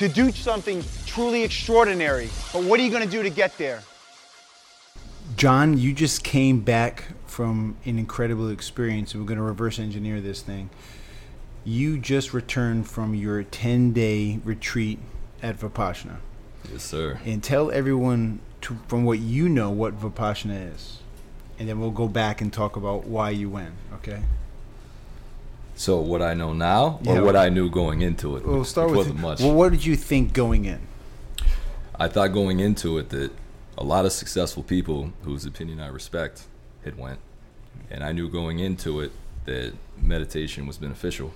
to do something truly extraordinary. But what are you going to do to get there? John, you just came back from an incredible experience, and we're going to reverse engineer this thing. You just returned from your 10 day retreat at Vipassana. Yes, sir. And tell everyone, to, from what you know, what Vipassana is. And then we'll go back and talk about why you went, okay? So, what I know now, or Yeah. what I knew going into it? We'll start with. wasn't much. Well, what did you think going in? I thought going into it that a lot of successful people whose opinion I respect had went, and I knew going into it that meditation was beneficial.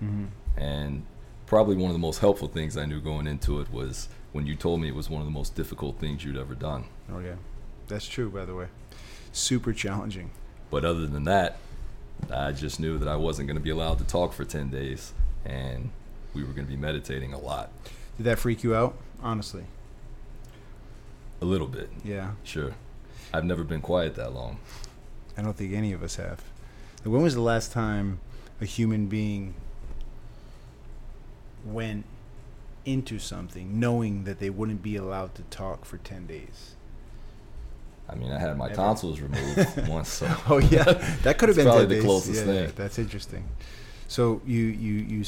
Mm-hmm. And probably one of the most helpful things I knew going into it was when you told me it was one of the most difficult things you'd ever done. Oh, okay. That's true, by the way. Super challenging. But other than that, I just knew that I wasn't going to be allowed to talk for 10 days, and we were going to be meditating a lot. Did that freak you out? Honestly. A little bit, Yeah. sure. I've never been quiet that long. I don't think any of us have. When was the last time a human being went into something knowing that they wouldn't be allowed to talk for 10 days? I mean, I had my Never. tonsils removed once, so Oh yeah, that could have been probably the closest Yeah, thing. That's interesting. So you you you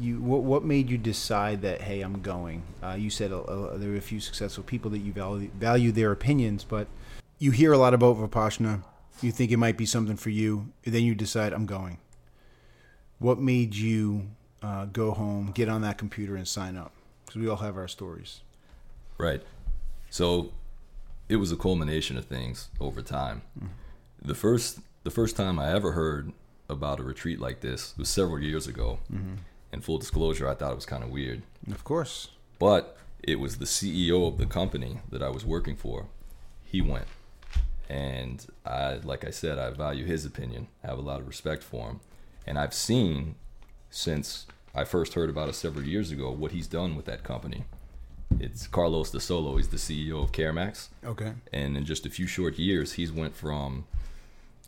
you what what made you decide that hey I'm going? Uh, you said uh, uh, there were a few successful people that you value value their opinions, but you hear a lot about vipassana. You think it might be something for you, and then you decide I'm going. What made you uh, go home, get on that computer, and sign up? Because we all have our stories. right. So it was a culmination of things over time. The first the first time I ever heard about a retreat like this was several years ago. Mm-hmm. And full disclosure, I thought it was kind of weird. Of course. But it was the CEO of the company that I was working for. He went. And I like I said, I value his opinion. I have a lot of respect for him. And I've seen since I first heard about it several years ago what he's done with that company. It's Carlos De Solo, he's the CEO of CareMax. Okay. And in just a few short years, he's went from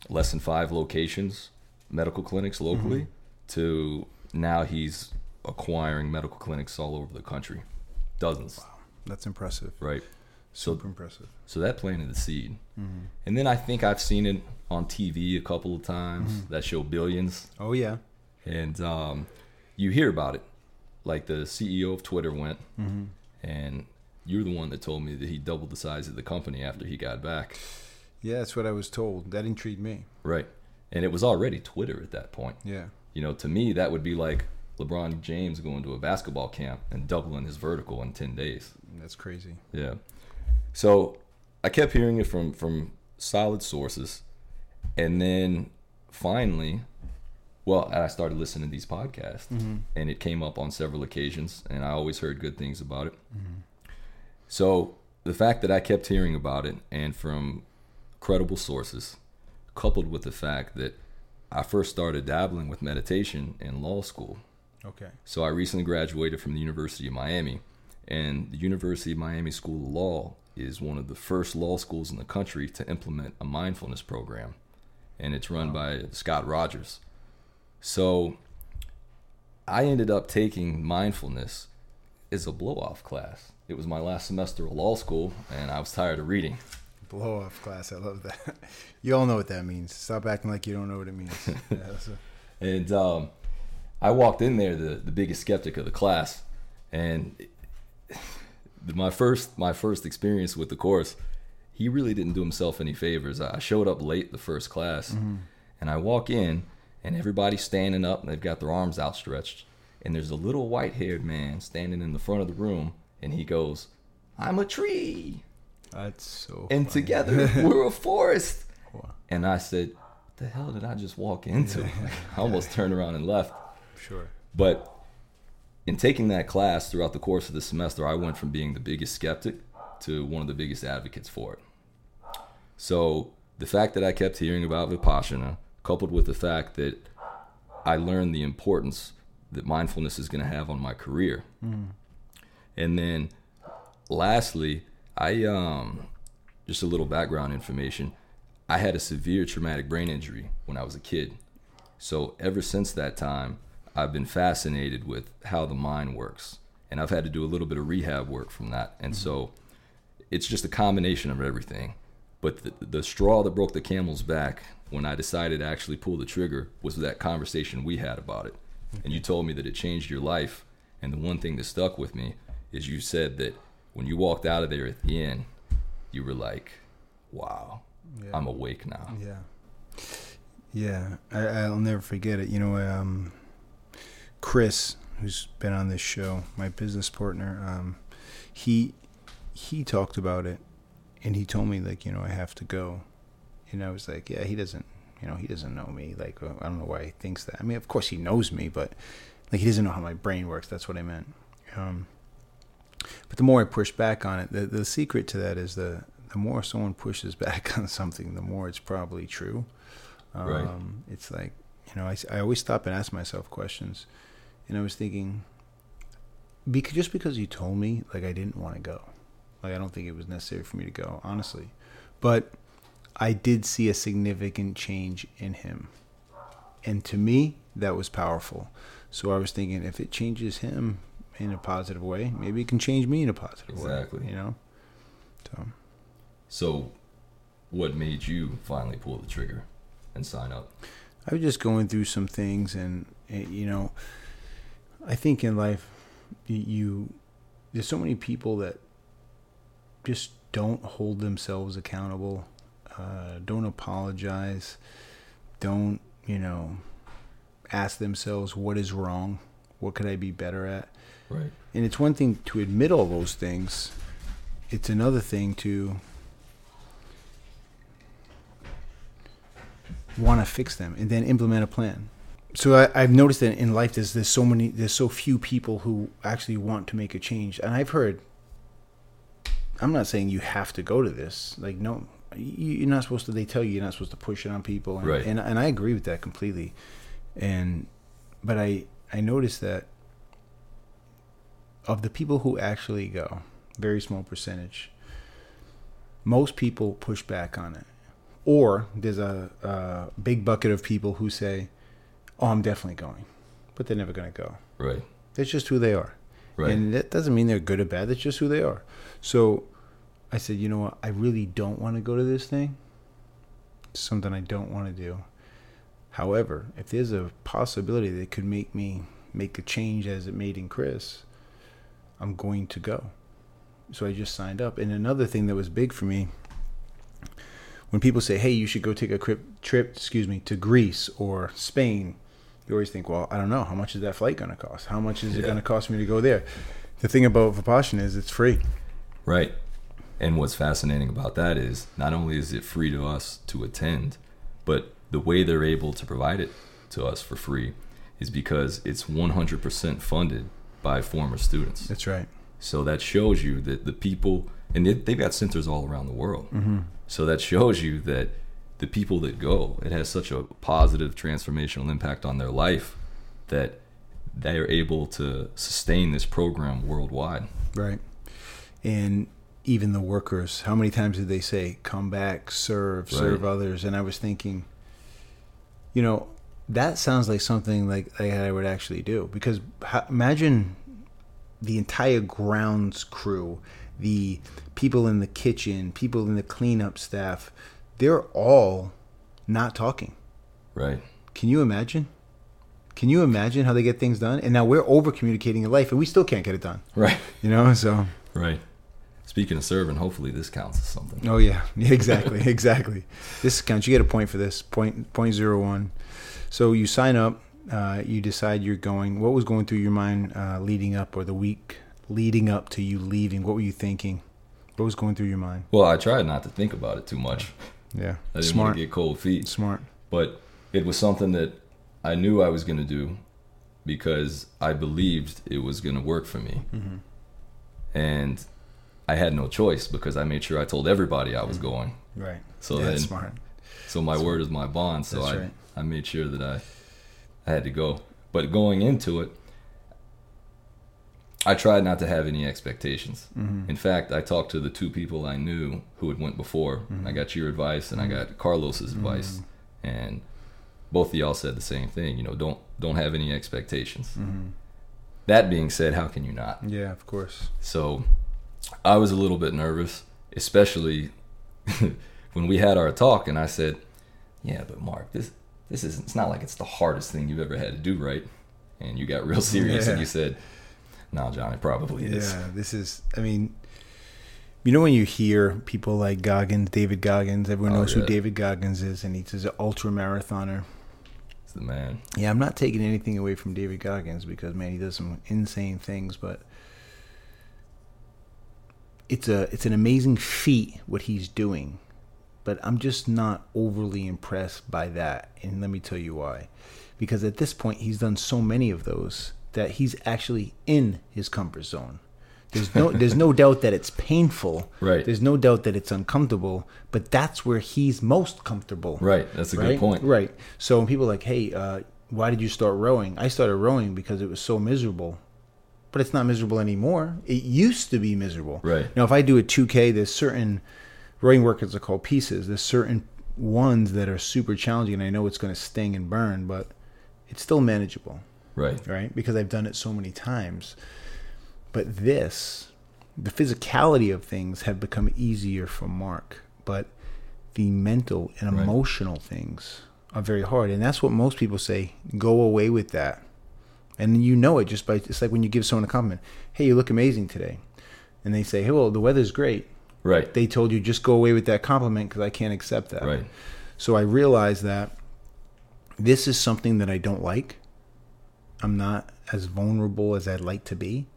less than five locations, medical clinics locally, mm-hmm. to now he's acquiring medical clinics all over the country, dozens, Wow, That's impressive. right? So, Super impressive. so that planted the seed, mm-hmm. and then I think I've seen it on TV a couple of times. Mm-hmm. That show Billions, Oh yeah. and um, you hear about it. Like the CEO of Twitter went, and you're the one that told me that he doubled the size of the company after he got back. Yeah, that's what I was told. That intrigued me. Right. And it was already Twitter at that point. Yeah. You know, to me, that would be like LeBron James going to a basketball camp and doubling his vertical in 10 days. That's crazy. Yeah. So I kept hearing it from, from solid sources. And then finally, well, I started listening to these podcasts mm-hmm. and it came up on several occasions and I always heard good things about it. Mm-hmm. So the fact that I kept hearing about it and from credible sources, coupled with the fact that I first started dabbling with meditation in law school. Okay. So I recently graduated from the University of Miami, and the University of Miami School of Law is one of the first law schools in the country to implement a mindfulness program, and it's run by Scott Rogers. So I ended up taking mindfulness as a blow off class. It was my last semester of law school, and I was tired of reading. Blow off class. I love that. You all know what that means. Stop acting like you don't know what it means. yeah, a- And um, I walked in there the, the biggest skeptic of the class, and my first my first experience with the course, he really didn't do himself any favors. I showed up late the first class, and I walk in, and everybody's standing up, and they've got their arms outstretched, and there's a little white haired man standing in the front of the room, and he goes, "I'm a tree." that's so. and funny. together we're a forest. Wow. And I said, "What the hell did I just walk into?" I almost turned around and left. Sure. But in taking that class throughout the course of the semester, I went from being the biggest skeptic to one of the biggest advocates for it. So the fact that I kept hearing about Vipassana, coupled with the fact that I learned the importance that mindfulness is going to have on my career. Mm. And then lastly, I um just a little background information. I had a severe traumatic brain injury when I was a kid. So ever since that time, I've been fascinated with how the mind works. And I've had to do a little bit of rehab work from that. And mm-hmm. so it's just a combination of everything. But the, the straw that broke the camel's back when I decided to actually pull the trigger was that conversation we had about it. And you told me that it changed your life. And the one thing that stuck with me is you said that when you walked out of there at the end, you were like, wow, yeah. I'm awake now. Yeah. Yeah. I, will never forget it. You know, um, Chris, who's been on this show, my business partner, um, he he talked about it, and he told me like, you know, I have to go, and I was like, yeah, he doesn't, you know, he doesn't know me. Like, I don't know why he thinks that. I mean, of course he knows me, but like he doesn't know how my brain works. That's what I meant. Um, but the more I push back on it, the the secret to that is the the more someone pushes back on something, the more it's probably true. Um, right. It's like you know, I, I always stop and ask myself questions and I was thinking, because just because you told me, like I didn't want to go, like I don't think it was necessary for me to go, honestly, but I did see a significant change in him, and to me that was powerful. So I was thinking, if it changes him in a positive way, maybe it can change me in a positive exactly. way. Exactly. You know, so. So, what made you finally pull the trigger and sign up? I was just going through some things, and you know I think in life, you there's so many people that just don't hold themselves accountable, uh, don't apologize, don't you know ask themselves what is wrong, what could I be better at. Right. And it's one thing to admit all those things. It's another thing to want to fix them and then implement a plan so I, have noticed that in life there's there's so many there's so few people who actually want to make a change, and I've heard. I'm not saying you have to go to this. Like no, you're not supposed to. They tell you you're not supposed to push it on people, and, right? And and I agree with that completely. And but I I noticed that of the people who actually go, very small percentage. Most people push back on it, or there's a, a big bucket of people who say oh, I'm definitely going, but they're never going to go. Right. That's just who they are. Right. And that doesn't mean they're good or bad. That's just who they are. So I said, you know what? I really don't want to go to this thing. It's something I don't want to do. However, if there's a possibility that could make me make a change as it made in Chris, I'm going to go. So I just signed up. And another thing that was big for me when people say, "Hey, you should go take a trip," excuse me, to Greece or Spain, you always think, well, I don't know, how much is that flight going to cost? How much is yeah. it going to cost me to go there? The thing about Vipassana is it's free. Right. And what's fascinating about that is not only is it free to us to attend, but the way they're able to provide it to us for free is because it's 100% funded by former students. That's right. So that shows you that the people, and they've got centers all around the world. Mm-hmm. So that shows you that the people that go, it has such a positive transformational impact on their life that they are able to sustain this program worldwide. Right. And even the workers, how many times did they say, come back, serve, right. serve others? And I was thinking, you know, that sounds like something like, like I would actually do. Because imagine the entire grounds crew, the people in the kitchen, people in the cleanup staff, they're all not talking. Right. Can you imagine? Can you imagine how they get things done? And now we're over communicating in life and we still can't get it done. Right. You know, so Right. Speaking of serving, hopefully this counts as something. Oh yeah. yeah exactly. exactly. This counts. You get a point for this. Point point zero one. So you sign up, uh, you decide you're going. What was going through your mind uh, leading up or the week leading up to you leaving? What were you thinking? What was going through your mind? Well, I tried not to think about it too much. Yeah. I didn't Smart. want to get cold feet. Smart. But it was something that I knew I was going to do because I believed it was going to work for me. And I had no choice because I made sure I told everybody I was going. Right. So yeah, then, smart. so my word is my bond. So I, right. I made sure that I, I had to go. But going into it, I tried not to have any expectations. Mm-hmm. In fact, I talked to the two people I knew who had went before. Mm-hmm. I got your advice and I got Carlos's advice, and both of y'all said the same thing. You know, don't don't have any expectations. Mm-hmm. That being said, how can you not? Yeah, of course. So I was a little bit nervous, especially when we had our talk and I said, "Yeah, but Mark, this this is it's not like it's the hardest thing you've ever had to do, right?" And you got real serious and you said, "No, John, it probably is." Yeah, this is. I mean, you know when you hear people like Goggins, David Goggins. Everyone Oh, knows yeah. who David Goggins is, and he's an ultra marathoner. It's the man. Yeah, I'm not taking anything away from David Goggins because man, he does some insane things, but it's a it's an amazing feat what he's doing. But I'm just not overly impressed by that, and let me tell you why. Because at this point, he's done so many of those that he's actually in his comfort zone. There's no there's no doubt that it's painful. Right. There's no doubt that it's uncomfortable, but that's where he's most comfortable. Right. That's a Right? good point. Right. So when people are like, hey, uh, why did you start rowing? I started rowing because it was so miserable. But it's not miserable anymore. It used to be miserable. Right. Now, if I do a 2K, there's certain rowing workouts are called pieces. There's certain ones that are super challenging, and I know it's going to sting and burn, but it's still manageable Right. right? Because I've done it so many times. But this, the physicality of things have become easier for Mark, but the mental and Right. emotional things are very hard. And that's what most people say go away with that. And you know it just by it's like when you give someone a compliment hey, you look amazing today. And they say, hey, well, the weather's great. Right. They told you just go away with that compliment because I can't accept that. Right. So I realized that this is something that I don't like. I'm not as vulnerable as I'd like to be.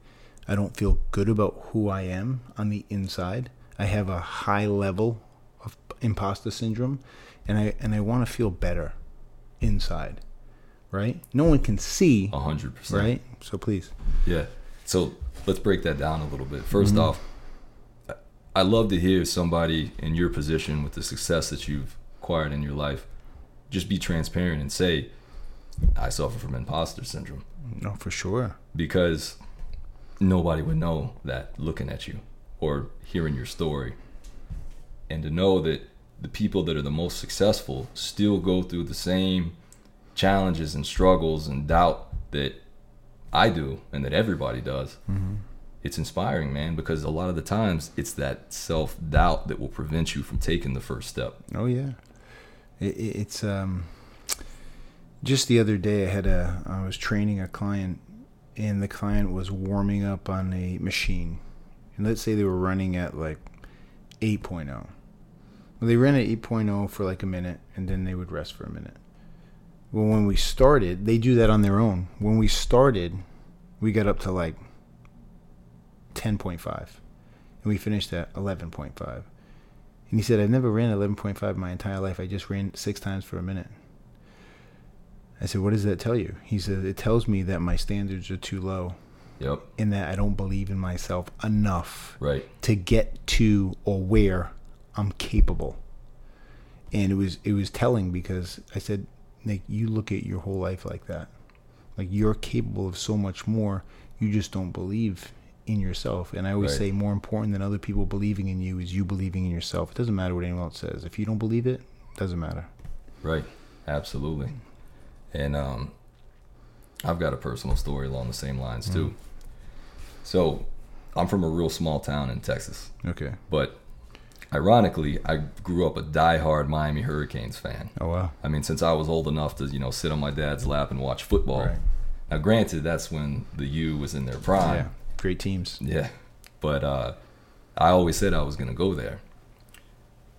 I don't feel good about who I am on the inside. I have a high level of imposter syndrome and I and I want to feel better inside. Right? No one can see, A hundred percent. right? So please. Yeah. So let's break that down a little bit. 1st mm-hmm. off, I- I love to hear somebody in your position with the success that you've acquired in your life just be transparent and say, I suffer from imposter syndrome No, for sure. because nobody would know that looking at you or hearing your story. And to know that the people that are the most successful still go through the same challenges and struggles and doubt that I do and that everybody does. It's inspiring, man, because a lot of the times it's that self doubt that will prevent you from taking the first step. Oh yeah, it, it, it's um. Just the other day, I had a I was training a client, and the client was warming up on a machine, and let's say they were running at like 8.0. Well, they ran at 8.0 for like a minute, and then they would rest for a minute. Well, when we started, they do that on their own. When we started, we got up to like 10.5, and we finished at 11.5. And he said, I've never ran 11.5 my entire life. I just ran six times for a minute. I said, What does that tell you? He said, It tells me that my standards are too low Yep. and that I don't believe in myself enough Right. to get to or where I'm capable. And it was it was telling because I said, Nick, you look at your whole life like that. Like you're capable of so much more. You just don't believe in yourself. And I always Right. say more important than other people believing in you is you believing in yourself. It doesn't matter what anyone else says. If you don't believe it, it doesn't matter. Right. Absolutely. And um I've got a personal story along the same lines too. So, I'm from a real small town in Texas, Okay. but ironically, I grew up a diehard Miami Hurricanes fan. Oh wow. I mean, since I was old enough to, you know, sit on my dad's lap and watch football. Right. Now, granted, that's when the U was in their prime. Yeah. Great teams. Yeah. But uh, I always said I was going to go there.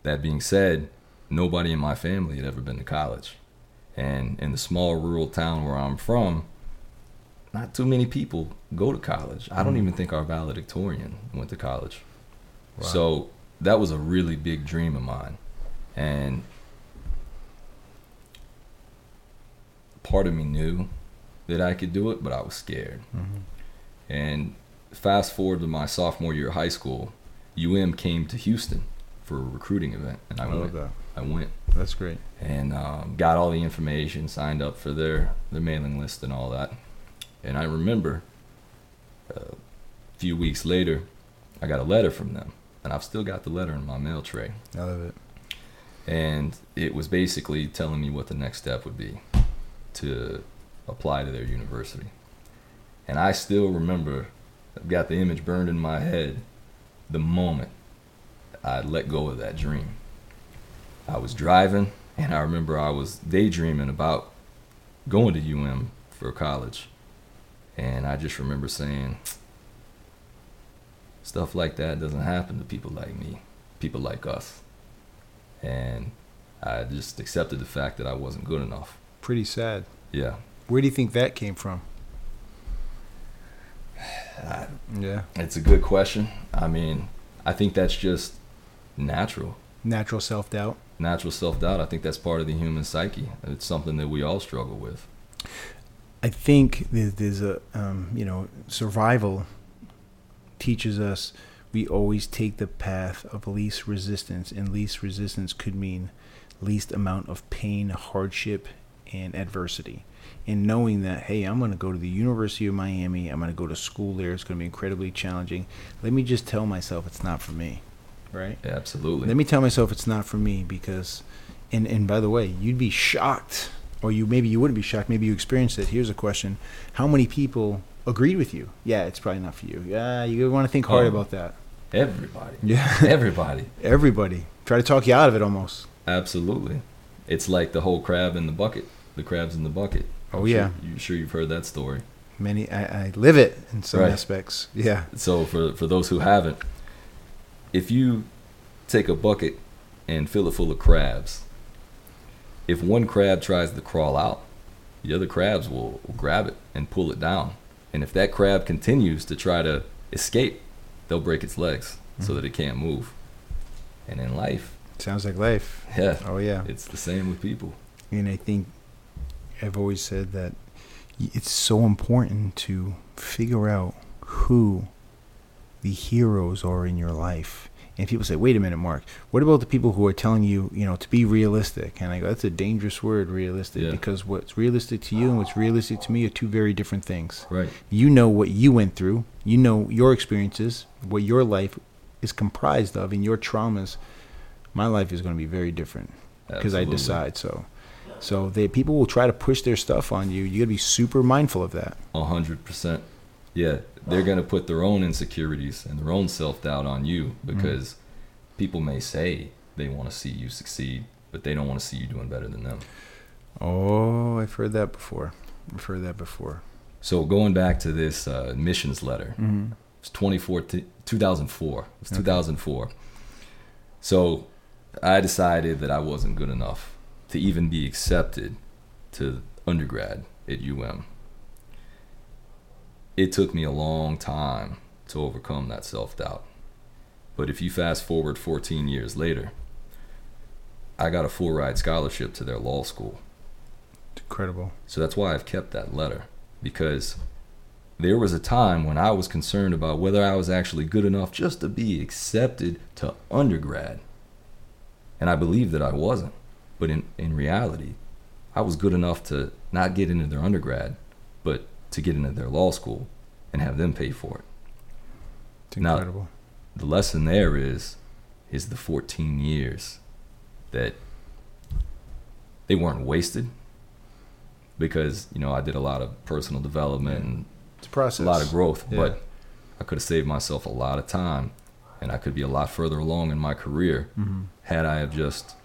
That being said, nobody in my family had ever been to college. And in the small rural town where I'm from, not too many people go to college. I don't even think our valedictorian went to college. Wow. So that was a really big dream of mine. And part of me knew that I could do it, but I was scared. And fast forward to my sophomore year of high school, UM came to Houston for a recruiting event, and I, I went. that. I went That's great. and um, got all the information, signed up for their their mailing list and all that. And I remember uh, a few weeks later, I got a letter from them, and I've still got the letter in my mail tray. I love it. And it was basically telling me what the next step would be to apply to their university. And I still remember, I've got the image burned in my head, the moment I let go of that dream. I was driving, and I remember I was daydreaming about going to UM for college. And I just remember saying, stuff like that doesn't happen to people like me, people like us. And I just accepted the fact that I wasn't good enough. Pretty sad. Yeah. Where do you think that came from? yeah. It's a good question. I mean, I think that's just natural. Natural self doubt. Natural self doubt. I think that's part of the human psyche. It's something that we all struggle with. I think there's, there's a um, you know survival teaches us we always take the path of least resistance, and least resistance could mean least amount of pain, hardship, and adversity. And knowing that, hey, I'm going to go to the University of Miami, I'm going to go to school there, it's going to be incredibly challenging. Let me just tell myself it's not for me, right? Yeah, absolutely. Let me tell myself it's not for me because, and and by the way, you'd be shocked, or you maybe you wouldn't be shocked. Maybe you experienced it. Here's a question: How many people agreed with you? Yeah, it's probably not for you. Yeah, you want to think hard Oh. about that. Everybody. Yeah, Everybody. everybody try to talk you out of it almost. Absolutely. It's like the whole crab in the bucket. The crabs in the bucket. Oh, I'm yeah. Sure, you sure you've heard that story. Many I, I live it in some Right. aspects. Yeah, So for for those who haven't, if you take a bucket and fill it full of crabs, if one crab tries to crawl out, the other crabs will, will grab it and pull it down. And if that crab continues to try to escape, they'll break its legs so mm-hmm. that it can't move. And in life, sounds like life. yeah, Oh yeah. it's the same with people. And I think I've always said that it's so important to figure out who the heroes are in your life. And people say, wait a minute, Mark, what about the people who are telling you, you know, to be realistic? And I go, that's a dangerous word, realistic, Yeah. because what's realistic to you and what's realistic to me are two very different things. Right. You know what you went through, you know your experiences, what your life is comprised of, and your traumas. My life is going to be very different because I decide so. So they people will try to push their stuff on you. You got to be super mindful of that. A hundred percent. Yeah, they're gonna put their own insecurities and their own self doubt on you because people may say they want to see you succeed, but they don't want to see you doing better than them. Oh, I've heard that before. I've heard that before. So going back to this uh, admissions letter, Mm-hmm. it's 2014, 2004. It was Okay. 2004. So I decided that I wasn't good enough to even be accepted to undergrad at UM. It took me a long time to overcome that self doubt. But if you fast forward 14 years later, I got a full ride scholarship to their law school. It's incredible. So that's why I've kept that letter because there was a time when I was concerned about whether I was actually good enough just to be accepted to undergrad. And I believed that I wasn't. But in, in reality, I was good enough to not get into their undergrad, but to get into their law school and have them pay for it. It's Now- The lesson there is is the 14 years that they weren't wasted because you know I did a lot of personal development and It's a process. a lot of growth, Yeah. but I could have saved myself a lot of time and I could be a lot further along in my career Mhm. had I have just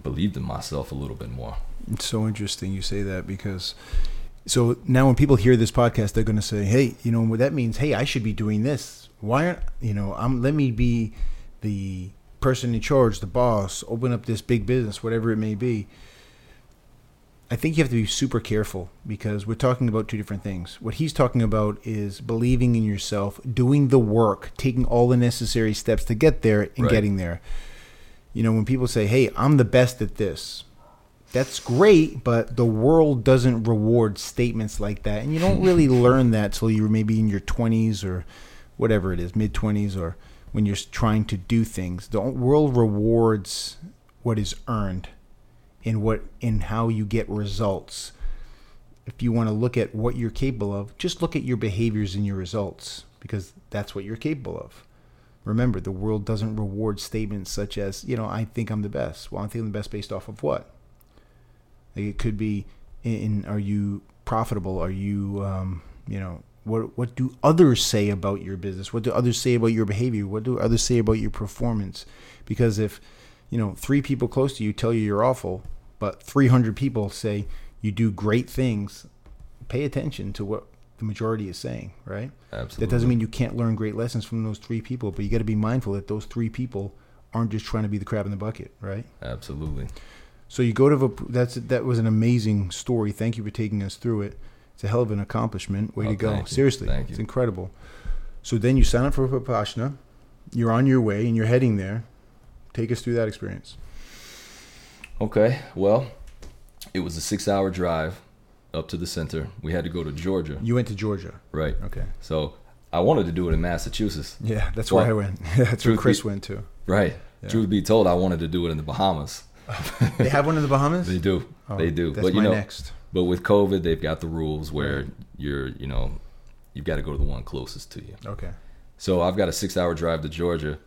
believed in myself a little bit more. It's so interesting you say that because so now when people hear this podcast, they're going to say, "Hey, you know what that means? Hey, I should be doing this. Why aren't you know? I'm let me be the person in charge, the boss, open up this big business, whatever it may be." I think you have to be super careful because we're talking about two different things. What he's talking about is believing in yourself, doing the work, taking all the necessary steps to get there and Right. getting there. You know, when people say, "Hey, I'm the best at this," that's great, but the world doesn't reward statements like that, and you don't really learn that till you're maybe in your 20s or whatever it is, mid 20s, or when you're trying to do things. The world rewards what is earned, in what in how you get results. If you want to look at what you're capable of, just look at your behaviors and your results because that's what you're capable of. Remember, the world doesn't reward statements such as, you know, I think I'm the best. Well, I think I'm the best based off of what? Like it could be in, are you profitable? Are you, um, you know, what what do others say about your business? What do others say about your behavior? What do others say about your performance? Because if you know three people close to you tell you you're awful, but 300 people say you do great things, pay attention to what the majority is saying, right? Absolutely. That doesn't mean you can't learn great lessons from those three people, but you got to be mindful that those three people aren't just trying to be the crab in the bucket, right? Absolutely. So you go to the, that's that was an amazing story. Thank you for taking us through it. It's a hell of an accomplishment. Way Oh, to go! thank you. Seriously, it's incredible. So then you sign up for Vipassana. You're on your way and you're heading there. Take us through that experience. Okay. Well, it was a six-hour drive up to the center. We had to go to Georgia, You went to Georgia. right? Okay. So I wanted to do it in Massachusetts, Yeah, that's Well, where I went. that's where Chris be- went to. right? Yeah. Truth be told, I wanted to do it in the Bahamas. They have one in the Bahamas. They do, Oh, they do. But you know, next. but with COVID, they've got the rules where you're, you know, you've got to go to the one closest to you. Okay. So I've got a six-hour drive to Georgia.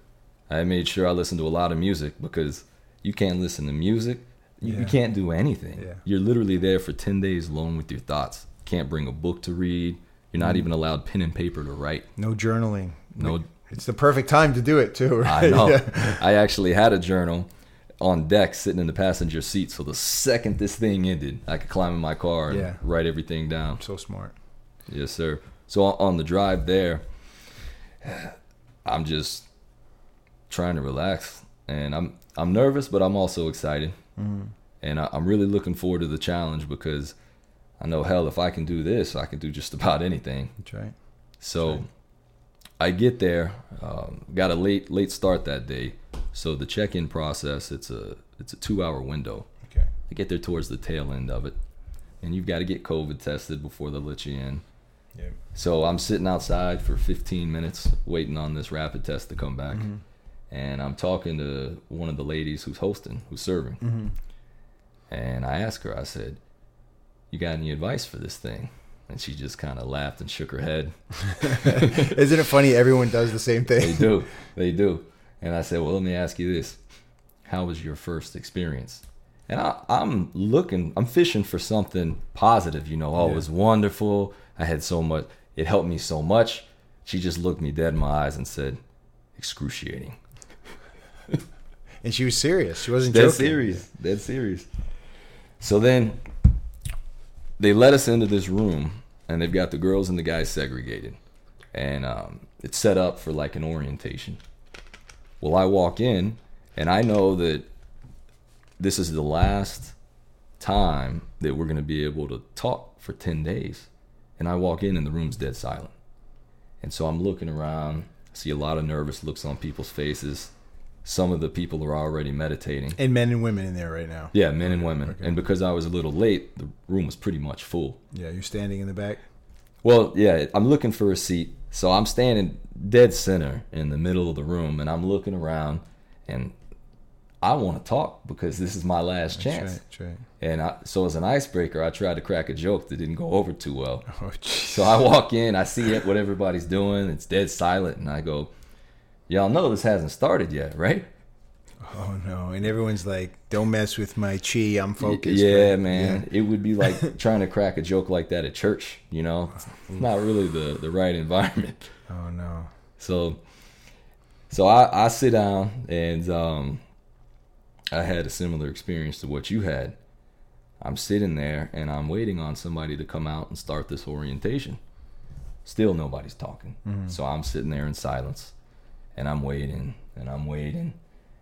I made sure I listened to a lot of music because you can't listen to music. You, you can't do anything. Yeah. You're literally there for ten days alone with your thoughts. Can't bring a book to read. You're Mm. not even allowed pen and paper to write. No journaling. No, It's the perfect time to do it too. Right? I know. Yeah. I actually had a journal on deck sitting in the passenger seat. So the second this thing ended, I could climb in my car and Yeah. write everything down. So smart. Yes, sir. So on- the drive there, I'm just trying to relax, and I'm I'm nervous, but I'm also excited, and I, I'm really looking forward to the challenge because I know hell if I can do this, I can do just about anything. That's right. So right. I get there, um, got a late late start that day, so the check-in process it's a it's a two-hour window. Okay. I get there towards the tail end of it, and you've got to get COVID tested before they let you in. Yeah. So I'm sitting outside for 15 minutes waiting on this rapid test to come back. Mm-hmm. And I'm talking to one of the ladies who's hosting, who's serving. Mm-hmm. And I asked her, I said, You got any advice for this thing? And she just kind of laughed and shook her head. Isn't it funny? Everyone does the same thing. They do. They do. And I said, Well, let me ask you this How was your first experience? And I, I'm looking, I'm fishing for something positive, you know. Oh, Yeah. it was wonderful. I had so much, it helped me so much. She just looked me dead in my eyes and said, Excruciating. And she was serious. She wasn't Dead joking. serious. Dead serious. So then they let us into this room and they've got the girls and the guys segregated. And um, it's set up for like an orientation. Well, I walk in and I know that this is the last time that we're going to be able to talk for 10 days. And I walk in and the room's dead silent. And so I'm looking around, I see a lot of nervous looks on people's faces. Some of the people are already meditating. And men and women in there right now. Yeah, men and women. okay. And because I was a little late, the room was pretty much full. Yeah, you're standing in the back. Well, yeah, I'm looking for a seat. So I'm standing dead center in the middle of the room and I'm looking around and I want to talk because this is my last chance. That's right. That's right. And I, so as an icebreaker, I tried to crack a joke that didn't go over too well. Oh. So I walk in, I see what everybody's doing. It's dead silent, and I go, "Y'all know this hasn't started yet, right?" Oh no! And everyone's like, "Don't mess with my chi. I'm focused." yeah, right? man. It would be like trying to crack a joke like that at church. You know, it's not really the the right environment. Oh no. So, so I I sit down, and um, I had a similar experience to what you had. I'm sitting there, and I'm waiting on somebody to come out and start this orientation. Still, nobody's talking. So I'm sitting there in silence, and I'm waiting, and I'm waiting,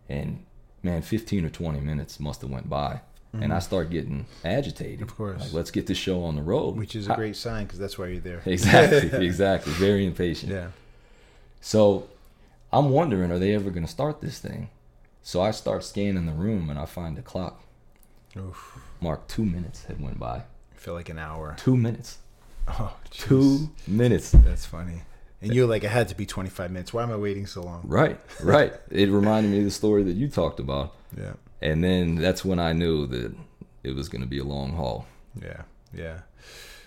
and man, 15 or 20 minutes must have went by, and I mm-hmm. start getting agitated. Of course. like let's get this show on the road, Which is a great sign because that's why you're there. exactly, exactly, very impatient. Yeah. So I'm wondering, are they ever going to start this thing? So I start scanning the room and I find the clock. Oof. Mark, two minutes had went by. I feel like an hour. Two minutes. Oh, Two jeez. minutes. That's funny. And you're like, it had to be 25 minutes. Why am I waiting so long? Right, right. it reminded me of the story that you talked about. Yeah. And then that's when I knew that it was going to be a long haul. Yeah, yeah.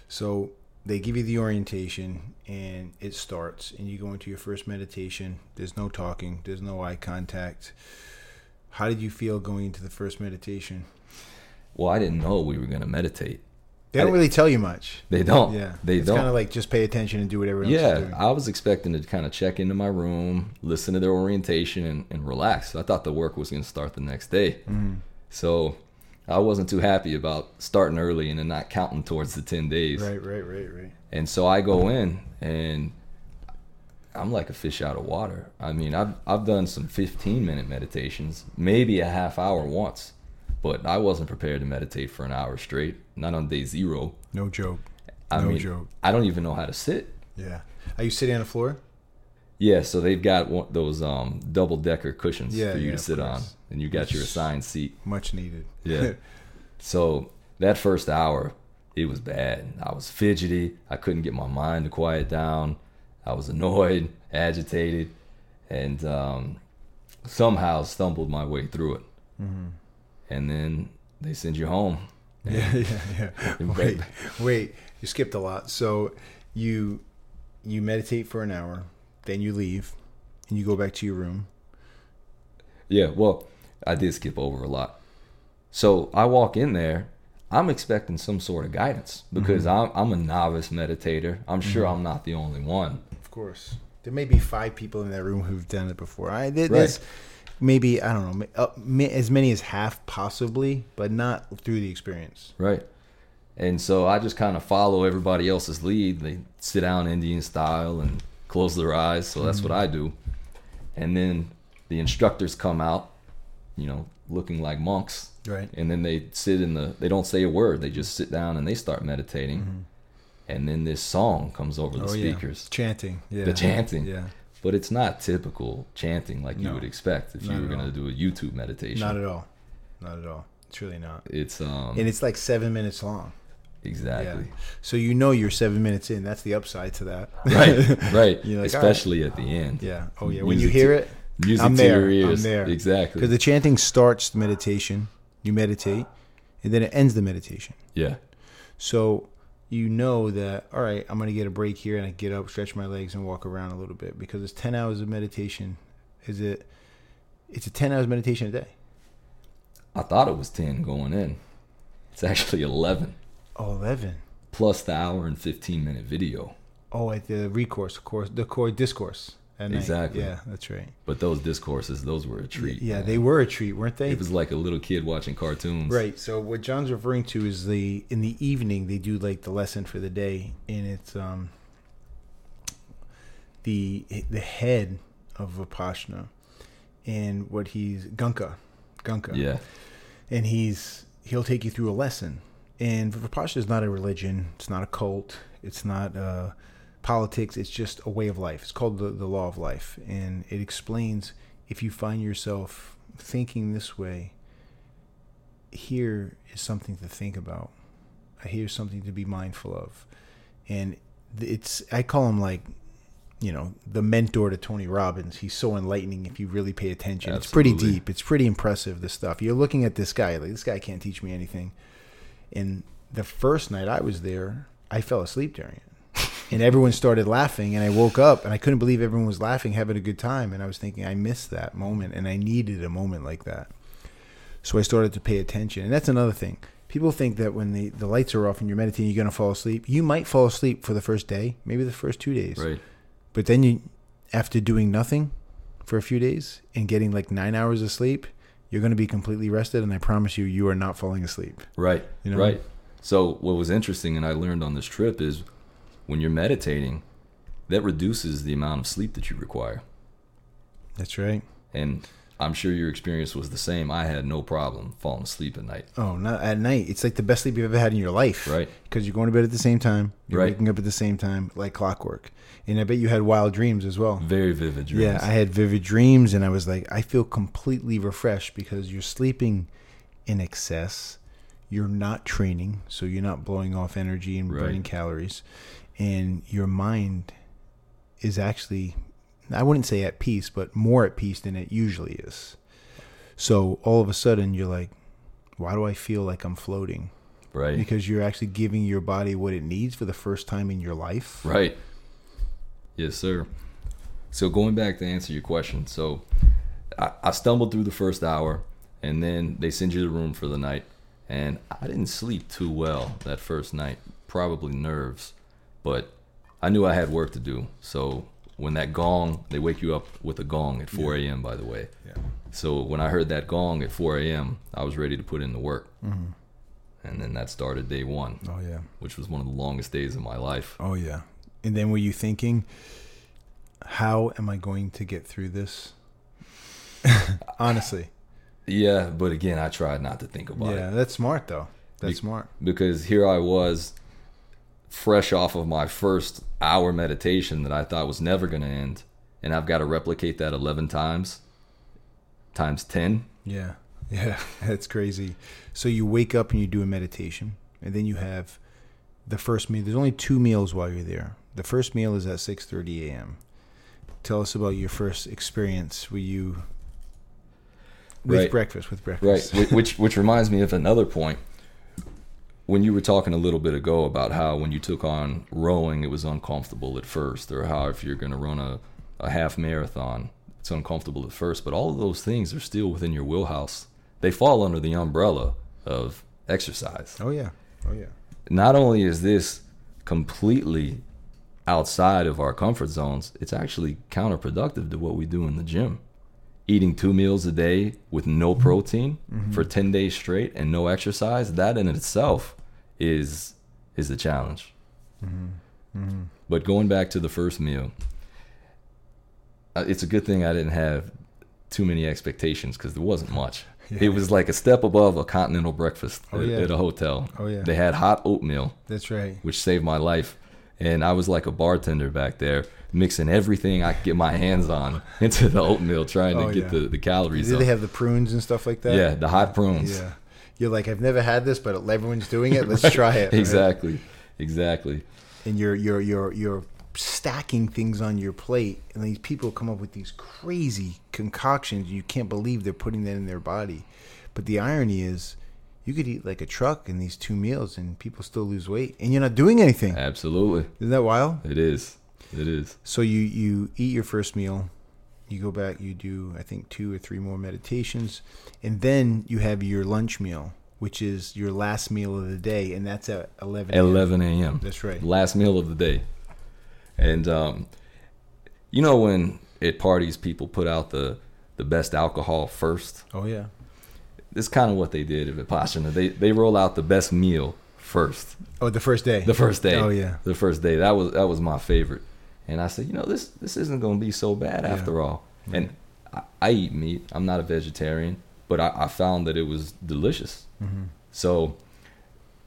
So they give you the orientation and it starts, and you go into your first meditation. There's no talking, there's no eye contact. How did you feel going into the first meditation? Well, I didn't know we were going to meditate. They don't I- really tell you much. They don't. Yeah, They it's don't. kind of like just pay attention and do whatever. Else yeah, doing. I was expecting to kind of check into my room, listen to their orientation, and, and relax. I thought the work was going to start the next day. Mm-hmm. So I wasn't too happy about starting early and then not counting towards the 10 days. Right, right, right, right. And so I go in and I'm like a fish out of water. I mean, I've I've done some 15 minute meditations, maybe a half hour once, but I wasn't prepared to meditate for an hour straight. Not on day zero. No joke. I no mean, joke. I don't even know how to sit. Yeah. Are you sitting on the floor? Yeah, so they've got one, those um, double decker cushions Yeah, for you yeah, to sit on, and you got your assigned seat. Much needed. Yeah. so that first hour, it was bad. I was fidgety. I couldn't get my mind to quiet down. I was annoyed, agitated, and um, somehow stumbled my way through it. Mm-hmm. And then they send you home. yeah, yeah, yeah. Wait, wait. You skipped a lot. So you you meditate for an hour, then you leave, and you go back to your room. Yeah, well, I did skip over a lot. So I walk in there. I'm expecting some sort of guidance because mm-hmm. I'm, I'm a novice meditator. I'm sure mm-hmm. I'm not the only one. Of course, there may be five people in that room who've done it before. I there- there's maybe I don't know uh, as many as half possibly, but not through the experience. Right. And so I just kind of follow everybody else's lead. They sit down Indian style and close their eyes. So that's what I do. And then the instructors come out, you know, looking like monks. Right. And then they sit in the, they don't say a word. They just sit down and they start meditating. And then this song comes over the oh yeah, speakers. chanting. Yeah, The chanting. Yeah, But it's not typical chanting like you would expect if you were going to do a YouTube meditation. not at all, not at all. It's really not. It's um And it's like seven minutes long. exactly. Yeah. So you know you're seven minutes in. That's the upside to that. right, right. Like, Especially at the end. Yeah. Oh yeah. When you hear to- it, Music I'm there. your I'm there. Exactly. because the chanting starts the meditation, you meditate, and then it ends the meditation. yeah. So you know that all right, I'm gonna get a break here and I get up, stretch my legs, and walk around a little bit because it's ten hours of meditation. Is it? It's a ten hours meditation a day. I thought it was 10 going in. It's actually 11 Oh, 11. plus the hour and 15 minute video. Oh, at the recourse course, the core discourse. Exactly. Yeah, that's right. But those discourses, those were a treat. Yeah, man. they were a treat, weren't they? It was like a little kid watching cartoons. Right. So what John's referring to is the in the evening they do like the lesson for the day, and it's um the the head of Vipassana, and what he's Gunka, Gunka. Yeah. And he's he'll take you through a lesson, and Vipassana is not a religion. It's not a cult. It's not uh, politics. It's just a way of life. It's called the the law of life, and it explains if you find yourself thinking this way here is something to think about. Uh, here's something to be mindful of, and it's I call him like, you know, the mentor to Tony Robbins. He's so enlightening if you really pay attention. It's pretty deep. It's pretty impressive. This stuff you're looking at this guy like this guy can't teach me anything. And the first night I was there, I fell asleep during it. And everyone started laughing, and I woke up, and I couldn't believe everyone was laughing, having a good time. And I was thinking, I missed that moment, and I needed a moment like that. So I started to pay attention. And that's another thing. People think that when the, the lights are off and you're meditating, you're going to fall asleep. You might fall asleep for the first day, maybe the first two days. Right. But then you, after doing nothing for a few days and getting like nine hours of sleep, you're going to be completely rested. And I promise you, you are not falling asleep. Right. You know? Right. So what was interesting and I learned on this trip is when you're meditating, that reduces the amount of sleep that you require. That's right. And I'm sure your experience was the same. I had no problem falling asleep at night. Oh, not at night. It's like the best sleep you've ever had in your life. Right. Because you're going to bed at the same time. You're Right. waking up at the same time, like clockwork. And I bet you had wild dreams as well. Very vivid dreams. Yeah, I had vivid dreams, and I was like, I feel completely refreshed because you're sleeping in excess. you're not training, so you're not blowing off energy and Right. burning calories, and your mind is actually, I wouldn't say at peace, but more at peace than it usually is. So all of a sudden, you're like, why do I feel like I'm floating? Right. Because you're actually giving your body what it needs for the first time in your life. Right. Yes, sir. So going back to answer your question, so I, I stumbled through the first hour, and then they send you to the room for the night, and I didn't sleep too well that first night. Probably nerves, but I knew I had work to do. So when that gong, they wake you up with a gong at 4 a.m. By the way. Yeah. So when I heard that gong at 4 a.m., I was ready to put in the work, mm-hmm. and then that started day one, Oh yeah. which was one of the longest days of my life. Oh yeah. And then were you thinking, how am I going to get through this? Honestly. Yeah, but again, I tried not to think about Yeah, it Yeah, that's smart though. That's Be- smart. because here I was, fresh off of my first hour meditation that I thought was never going to end, and I've got to replicate that eleven times, times ten. Yeah. Yeah. That's crazy. So you wake up and you do a meditation, and then you have the first meal. There's only two meals while you're there. The first meal is at 6:30 a.m. Tell us about your first experience. Were you with Right. breakfast? With Right, breakfast. whi- which which reminds me of another point. When you were talking a little bit ago about how when you took on rowing, it was uncomfortable at first, or how if you're going to run a, a half marathon, it's uncomfortable at first. But all of those things are still within your wheelhouse. They fall under the umbrella of exercise. Oh yeah. Oh yeah. Not only is this completely outside of our comfort zones, it's actually counterproductive to what we do in the gym. Eating two meals a day with no mm-hmm. protein mm-hmm. for 10 days straight and no exercise, that in itself is is a challenge. But going back to the first meal, uh, it's a good thing I didn't have too many expectations because there wasn't much. It was like a step above a continental breakfast Oh, at, yeah. at a hotel. Oh, yeah. They had hot oatmeal, That's right. which saved my life. And I was like a bartender back there, mixing everything I could get my hands on into the oatmeal, trying to Oh, get yeah. the, the calories Did up. they have the prunes and stuff like that? yeah, the hot prunes. Yeah. You're like, I've never had this, but everyone's doing it. Let's try it. right? exactly, exactly. And you're you're you're you're stacking things on your plate, and these people come up with these crazy concoctions. You can't believe they're putting that in their body. But the irony is, you could eat like a truck in these two meals, and people still lose weight, and you're not doing anything. Absolutely, Isn't that wild? it is. It is. So you you eat your first meal, you go back, you do I think two or three more meditations, and then you have your lunch meal, which is your last meal of the day, and that's at eleven. a.m. 11 a.m. That's right. Last meal of the day. And um, you know when at parties people put out the the best alcohol first. Oh yeah. It's kind of what they did at Vipassana. They they roll out the best meal first. Oh, the first day. The first day. Oh yeah. The first day. That was that was my favorite. And I said, you know, this this isn't going to be so bad Yeah. after all. And I, I eat meat. I'm not a vegetarian, but I, I found that it was delicious. Mm-hmm. So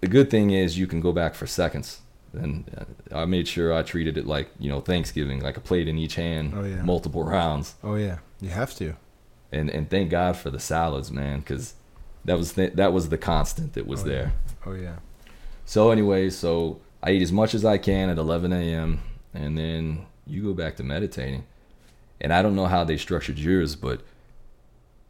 the good thing is you can go back for seconds. And uh, I made sure I treated it like you know Thanksgiving, like a plate in each hand, Oh, yeah. multiple rounds. Oh yeah. You have to. And and thank God for the salads, man, because that was th- that was the constant that was Oh, there. Oh yeah. So anyway, so I eat as much as I can at 11 a.m. and then you go back to meditating. And I don't know how they structured yours, but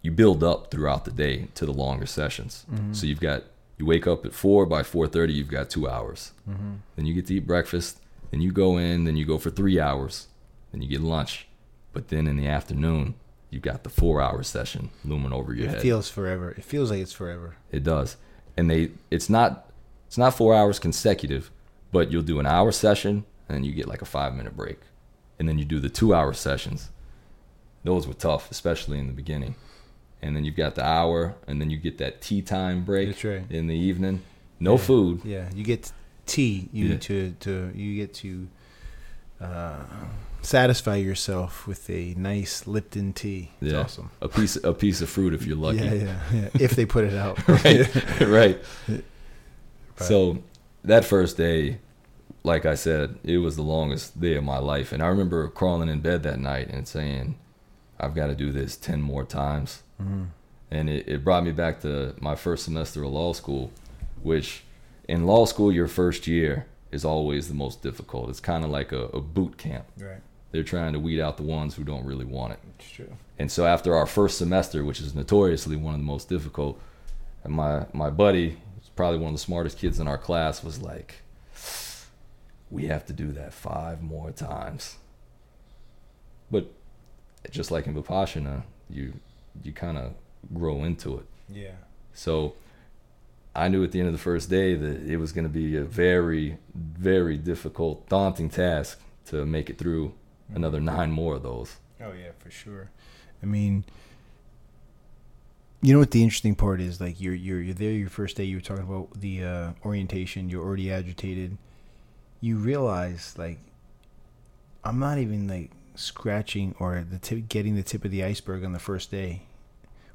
you build up throughout the day to the longer sessions. Mm-hmm. So you've got you wake up at four by 4:30, you've got two hours. Mm-hmm. Then you get to eat breakfast. Then you go in. Then you go for three hours. Then you get lunch. But then in the afternoon, you've got the four-hour session looming over your It head. It feels forever. It feels like it's forever. It does. And they it's not it's not 4 hours consecutive, but you'll do an hour session and then you get like a 5 minute break. And then you do the 2 hour sessions. Those were tough, especially in the beginning. And then you've got the hour and then you get that tea time break That's right. in the evening. No Yeah. food. Yeah. You get tea. You Yeah. to to you get to uh, satisfy yourself with a nice Lipton tea. It's Yeah. awesome. A piece a piece of fruit if you're lucky. Yeah, yeah, yeah. If they put it out. right, right. Right. So that first day, like I said, it was the longest day of my life, and I remember crawling in bed that night and saying, "I've got to do this ten more times." Mm-hmm. And it, it brought me back to my first semester of law school, which in law school, your first year is always the most difficult. It's kind of like a, a boot camp. Right. They're trying to weed out the ones who don't really want it. It's true. And so after our first semester, which is notoriously one of the most difficult, and my my buddy, probably one of the smartest kids in our class, was like, "We have to do that five more times." But just like in Vipassana, you you kind of grow into it. Yeah. So I knew at the end of the first day that it was going to be a very, very difficult, daunting task to make it through another nine more of those. Oh yeah, for sure. I mean, you know what the interesting part is? Like you're you're you're there your first day. You were talking about the uh, orientation. You're already agitated. You realize like I'm not even like scratching or the tip, getting the tip of the iceberg on the first day.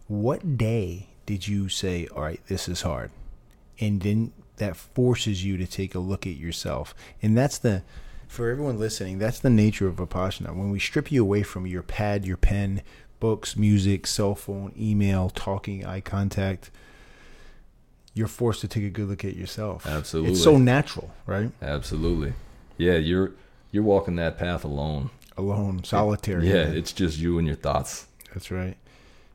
What day did you say, "All right, this is hard," and then that forces you to take a look at yourself, and that's the for everyone listening, that's the nature of Vipassana. When we strip you away from your pad, your pen, books, music, cell phone, email, talking, eye contact, you're forced to take a good look at yourself. Absolutely. It's so natural, right? Absolutely. Yeah, you're you're walking that path alone. Alone, solitary. Yeah, it's just you and your thoughts. That's right.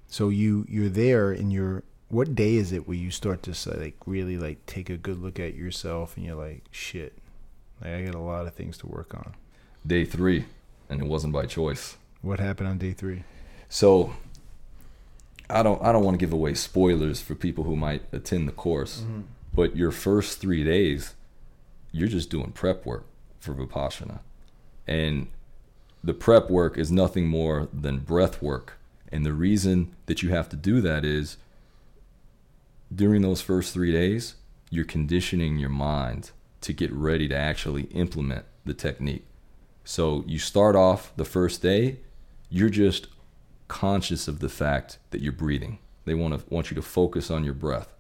So you you're there and you're what day is it where you start to like really like take a good look at yourself and you're like shit like, I got a lot of things to work on. Day three, and it wasn't by choice. What happened on day three? So I don't I don't want to give away spoilers for people who might attend the course, Mm-hmm. but your first three days, you're just doing prep work for Vipassana. And the prep work is nothing more than breath work. And the reason that you have to do that is during those first three days, you're conditioning your mind to get ready to actually implement the technique. So you start off the first day, you're just conscious of the fact that you're breathing. They want to want you to focus on your breath.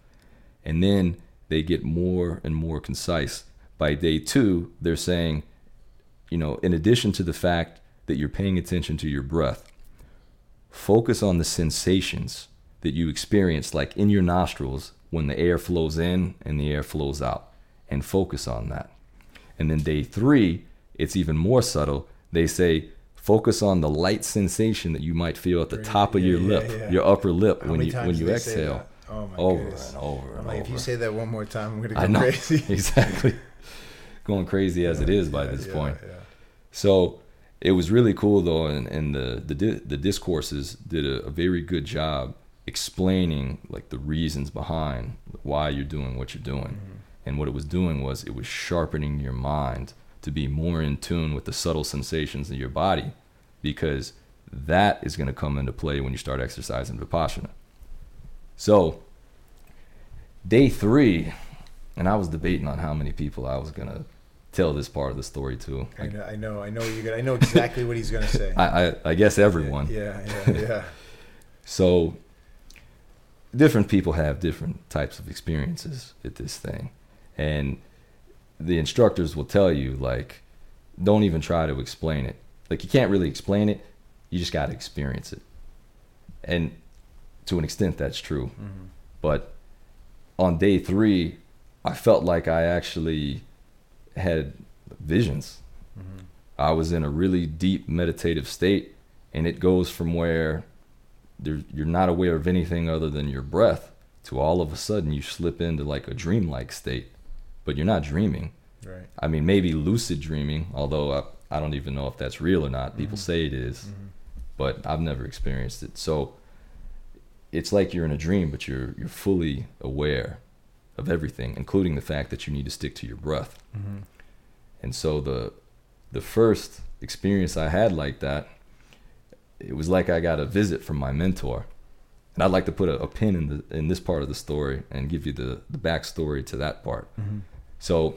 And then they get more and more concise. By day 2, they're saying, you know, in addition to the fact that you're paying attention to your breath, focus on the sensations that you experience like in your nostrils when the air flows in and the air flows out and focus on that. And then day three, it's even more subtle. They say, focus on the light sensation that you might feel at the top of your yeah, lip, yeah. your upper lip How when you when you exhale. Oh my over goodness. and over and I'm like, over. if you say that one more time, I'm gonna go I know crazy. exactly, going crazy as it is by this point. So it was really cool though, and, and the the the discourses did a, a very good job explaining like the reasons behind why you're doing what you're doing, mm-hmm. and what it was doing was it was sharpening your mind to be more in tune with the subtle sensations in your body, because that is going to come into play when you start exercising vipassana. So day three, and I was debating on how many people I was gonna tell this part of the story to. I know, I know, I know you're gonna. I know exactly what he's gonna say. I, I, I guess everyone. Yeah, yeah, yeah. So different people have different types of experiences at this thing. And the instructors will tell you like don't even try to explain it. Like you can't really explain it. You just got to experience it. And to an extent that's true. Mm-hmm. But on day 3 I felt like I actually had visions. Mm-hmm. I was in a really deep meditative state and it goes from where you're not aware of anything other than your breath to all of a sudden you slip into like a dreamlike state but you're not dreaming. Right. i mean maybe lucid dreaming although i, I don't even know if that's real or not. People mm-hmm. say it is, mm-hmm. but i've never experienced it. So it's like you're in a dream but you're you're fully aware of everything including the fact that you need to stick to your breath. Mm-hmm. And so the the first experience I had like that, it was like I got a visit from my mentor. And I'd like to put a, a pin in the in this part of the story and give you the the backstory to that part. So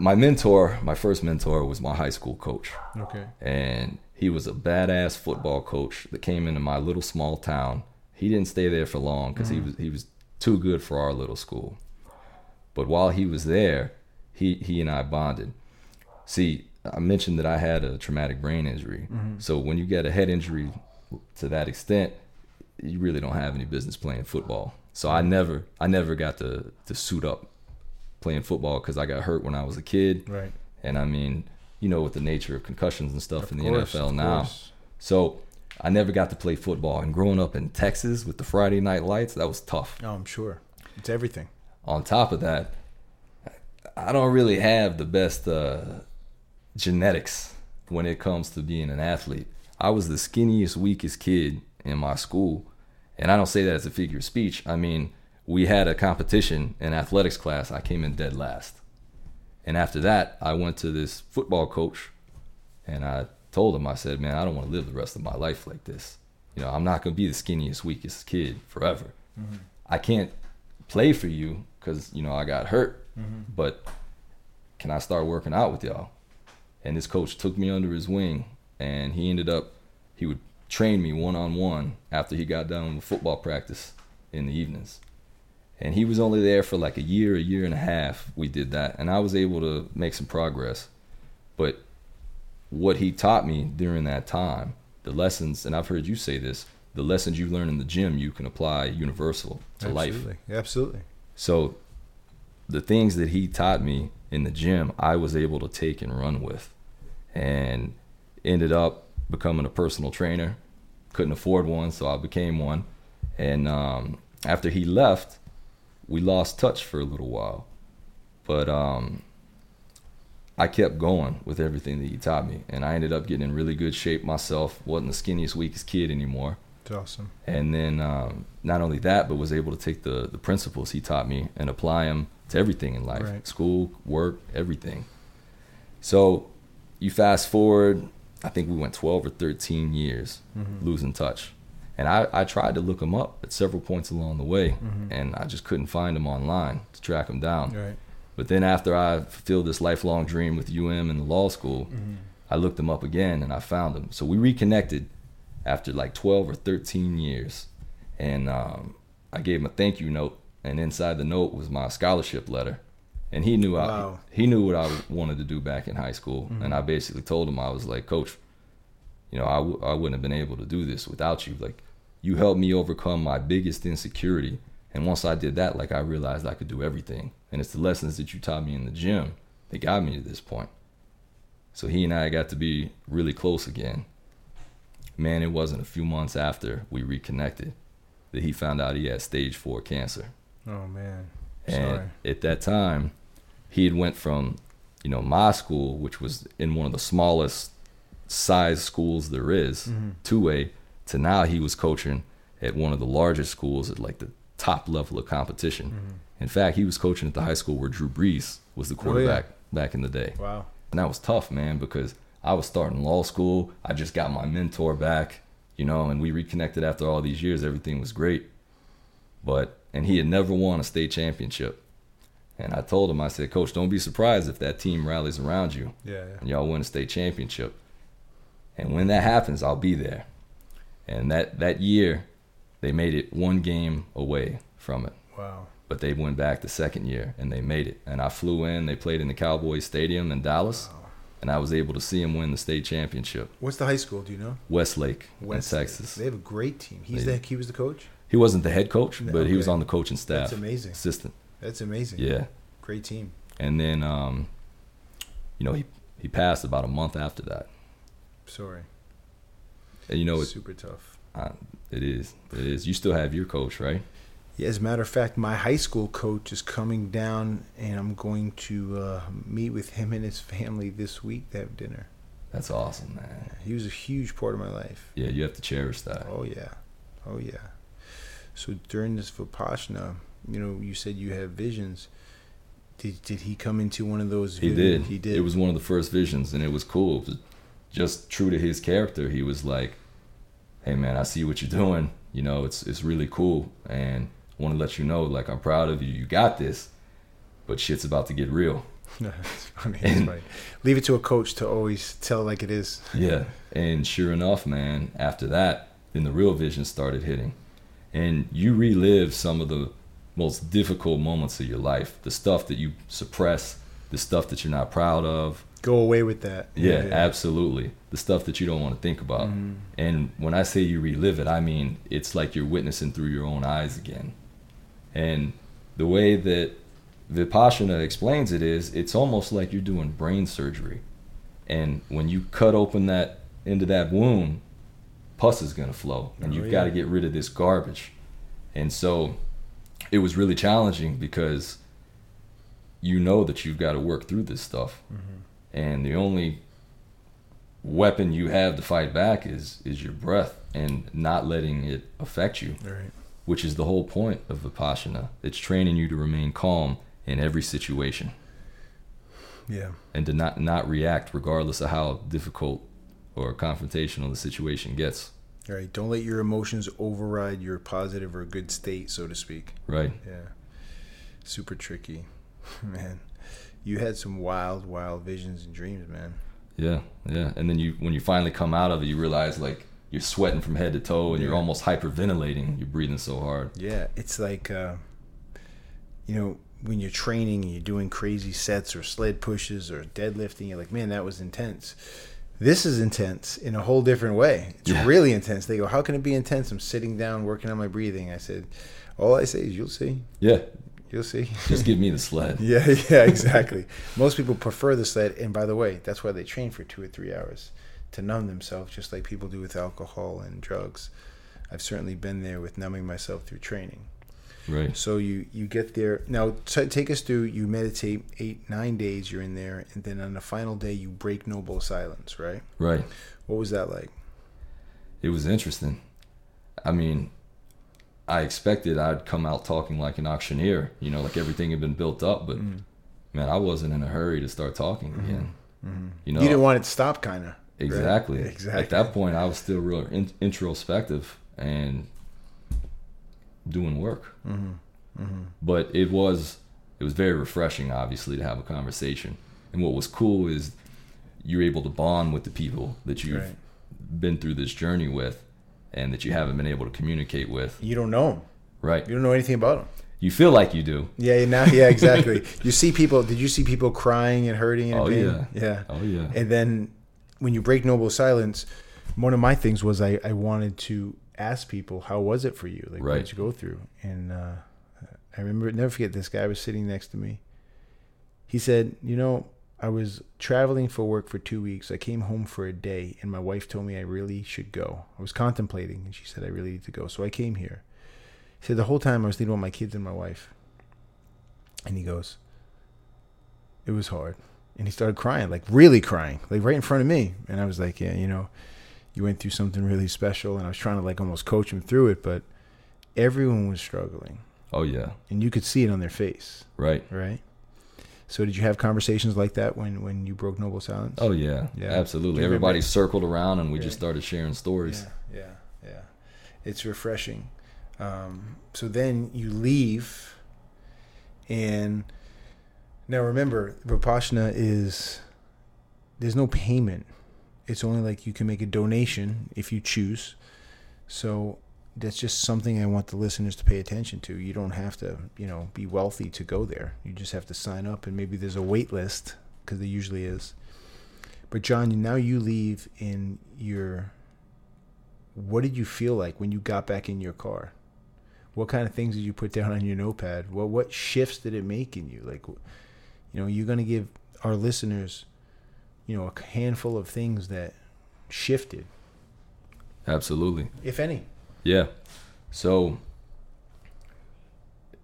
my mentor, my first mentor was my high school coach. Okay. And he was a badass football coach that came into my little small town. He didn't stay there for long because he mm-hmm. was he was too good for our little school. But while he was there, he he and I bonded. See, I mentioned that I had a traumatic brain injury. Mm-hmm. So when you get a head injury to that extent, you really don't have any business playing football. So I mm-hmm. never I never got to to suit up playing football because I got hurt when I was a kid. Right. And I mean, you know, with the nature of concussions and stuff in the course, NFL now. course. So I never got to play football. And growing up in Texas with the Friday night lights, that was tough. Oh, I'm sure. It's everything. On top of that, I don't really have the best uh, genetics when it comes to being an athlete. I was the skinniest, weakest kid in my school. And I don't say that as a figure of speech. I mean, we had a competition in athletics class. I came in dead last. And after that, I went to this football coach and I told him, I said, man, I don't want to live the rest of my life like this. You know, I'm not going to be the skinniest, weakest kid forever. Mm-hmm. I can't play for you because, you know, I got hurt, mm-hmm. but can I start working out with y'all? And this coach took me under his wing and he ended up, he would train me one on one after he got done with football practice in the evenings. And he was only there for like a year, a year and a half. We did that. And I was able to make some progress. But what he taught me during that time, the lessons, and I've heard you say this, the lessons you learn in the gym, you can apply universal to life. Absolutely. Absolutely. So the things that he taught me in the gym, I was able to take and run with, and ended up becoming a personal trainer. Couldn't afford one, so I became one. And um, after he left, we lost touch for a little while, but um, I kept going with everything that he taught me, and I ended up getting in really good shape myself. wasn't the skinniest, weakest kid anymore It's awesome. and then um, not only that, but was able to take the the principles he taught me and apply them to everything in life, Right. school, work, everything. So you fast forward, I think we went 12 or 13 years Mm-hmm. losing touch. And I, I tried to look him up at several points along the way, Mm-hmm. and I just couldn't find him online to track him down. Right. But then after I fulfilled this lifelong dream with UM and the law school, I looked him up again and I found him. So we reconnected after like 12 or 13 years. And um, I gave him a thank you note. And inside the note was my scholarship letter. And he knew Wow. I, he knew what I wanted to do back in high school. Mm-hmm. And I basically told him, I was like, Coach, you know, I w- I wouldn't have been able to do this without you. Like, you helped me overcome my biggest insecurity. And once I did that, like, I realized I could do everything. And it's the lessons that you taught me in the gym that got me to this point. So he and I got to be really close again. Man, it wasn't a few months after we reconnected that he found out he had stage four cancer. Oh man. And Sorry. at that time, he had went from, you know, my school, which was in one of the smallest size schools there is, Mm-hmm. two A, to now he was coaching at one of the largest schools at like the top level of competition. Mm-hmm. In fact, he was coaching at the high school where Drew Brees was the Oh, yeah. quarterback back in the day. Wow. And that was tough, man, because I was starting law school. I just got my mentor back, you know, and we reconnected after all these years. Everything was great. But, and he had never won a state championship. And I told him, I said, Coach, don't be surprised if that team rallies around you Yeah. yeah. and y'all win a state championship. And when that happens, I'll be there. And that, that year, they made it one game away from it Wow. but they went back the second year and they made it. And I flew in. They played in the Cowboys Stadium in Dallas, and I was able to see them win the state championship. What's the high school? Do you know? Westlake West in Texas. They have a great team. He's They- the he was the coach. He wasn't the head coach, No, but he was on the coaching staff. That's amazing. Assistant. That's amazing. Yeah. Great team. And then, um, you know, he he passed about a month after that. Sorry. And you know, it, super tough. uh, it is. It is. You still have your coach, right? Yeah, as a matter of fact, my high school coach is coming down, and I'm going to uh, meet with him and his family this week to have dinner. That's awesome, man. He was a huge part of my life. Yeah, you have to cherish that. Oh yeah, oh yeah. So during this Vipassana, you know, you said you have visions. Did did he come into one of those? He vi- did. He did. It was one of the first visions, and it was cool. It was just true to his character. He was like, "Hey, man, I see what you're doing. You know, it's it's really cool, and I want to let you know, like, I'm proud of you. You got this, but shit's about to get real." No, it's funny. It's funny. Leave it to a coach to always tell it like it is. Yeah, and sure enough, man. After that, then the real vision started hitting, and you relive some of the most difficult moments of your life. The stuff that you suppress, the stuff that you're not proud of, Go away with that. Yeah, absolutely. The stuff that you don't want to think about. Mm-hmm. And when I say you relive it, I mean it's like you're witnessing through your own eyes again. And the way that Vipassana explains it is it's almost like you're doing brain surgery. And when you cut open that into that wound, pus is going to flow and Oh, you've yeah. got to get rid of this garbage. And so it was really challenging because you know that you've got to work through this stuff. Mm-hmm. And the only weapon you have to fight back is is your breath and not letting it affect you Right. which is the whole point of vipassana it's training you to remain calm in every situation Yeah. and to not not react regardless of how difficult or confrontational the situation gets All right. Don't let your emotions override your positive or good state, so to speak. right Yeah. Super tricky. Man. You had some wild, wild visions and dreams, man. yeah yeah and then you when you finally come out of it you realize like you're sweating from head to toe and you're almost hyperventilating you're breathing so hard Yeah, it's like uh, you know when you're training and you're doing crazy sets or sled pushes or deadlifting. You're like, man, that was intense. This is intense in a whole different way. It's Yeah. really intense. They go, how can it be intense? I'm sitting down working on my breathing. I said, all I say is, you'll see, yeah you'll see. just give me the sled yeah, yeah, exactly. Most people prefer the sled, and by the way, that's why they train for two or three hours to numb themselves, just like people do with alcohol and drugs. I've certainly been there with numbing myself through training. right So you you get there now. T- take us through. You meditate eight nine days. You're in there, and then on the final day you break noble silence. Right? right What was that like? it was interesting. I mean, I expected I'd come out talking like an auctioneer, you know, like everything had been built up, but mm. man, I wasn't in a hurry to start talking mm-hmm. again. Mm-hmm. You know, you didn't want it to stop, kind of. exactly. Exactly. At that point, I was still real in- introspective and doing work. Mm-hmm. But it was it was very refreshing, obviously, to have a conversation. And what was cool is you're able to bond with the people that you've Right. been through this journey with, and that you haven't been able to communicate with. You don't know 'em. Right. You don't know anything about them. You feel like you do. Yeah. Now. Yeah. Exactly. you see people. Did you see people crying and hurting and Oh, pain? yeah. Yeah. Oh yeah. And then when you break noble silence, one of my things was I, I wanted to ask people, how was it for you? Like, what did you go through? And uh, I remember, never forget this guy was sitting next to me. He said, You know, I was traveling for work for two weeks. I came home for a day, and my wife told me I really should go. I was contemplating, and she said, I really need to go. So I came here. He said, The whole time I was thinking about my kids and my wife. And he goes, It was hard and he started crying, like really crying, like right in front of me. And I was like, yeah, you know, you went through something really special. And I was trying to like almost coach him through it, but everyone was struggling, Oh yeah. and you could see it on their face, Right. right? So did you have conversations like that when when you broke noble silence? Oh yeah. Yeah. Absolutely. Everybody circled around and we just started sharing stories. yeah, yeah, yeah. It's refreshing. Um, so then you leave, and now remember, vipassana is there's no payment. It's only like you can make a donation if you choose. So that's just something I want the listeners to pay attention to. You don't have to, you know, be wealthy to go there. You just have to sign up, and maybe there's a wait list because there usually is. But John, now you leave in your. What did you feel like when you got back in your car? What kind of things did you put down on your notepad? What what shifts did it make in you? Like, you know, you're gonna give our listeners, you know, a handful of things that shifted, Absolutely. if any. Yeah. So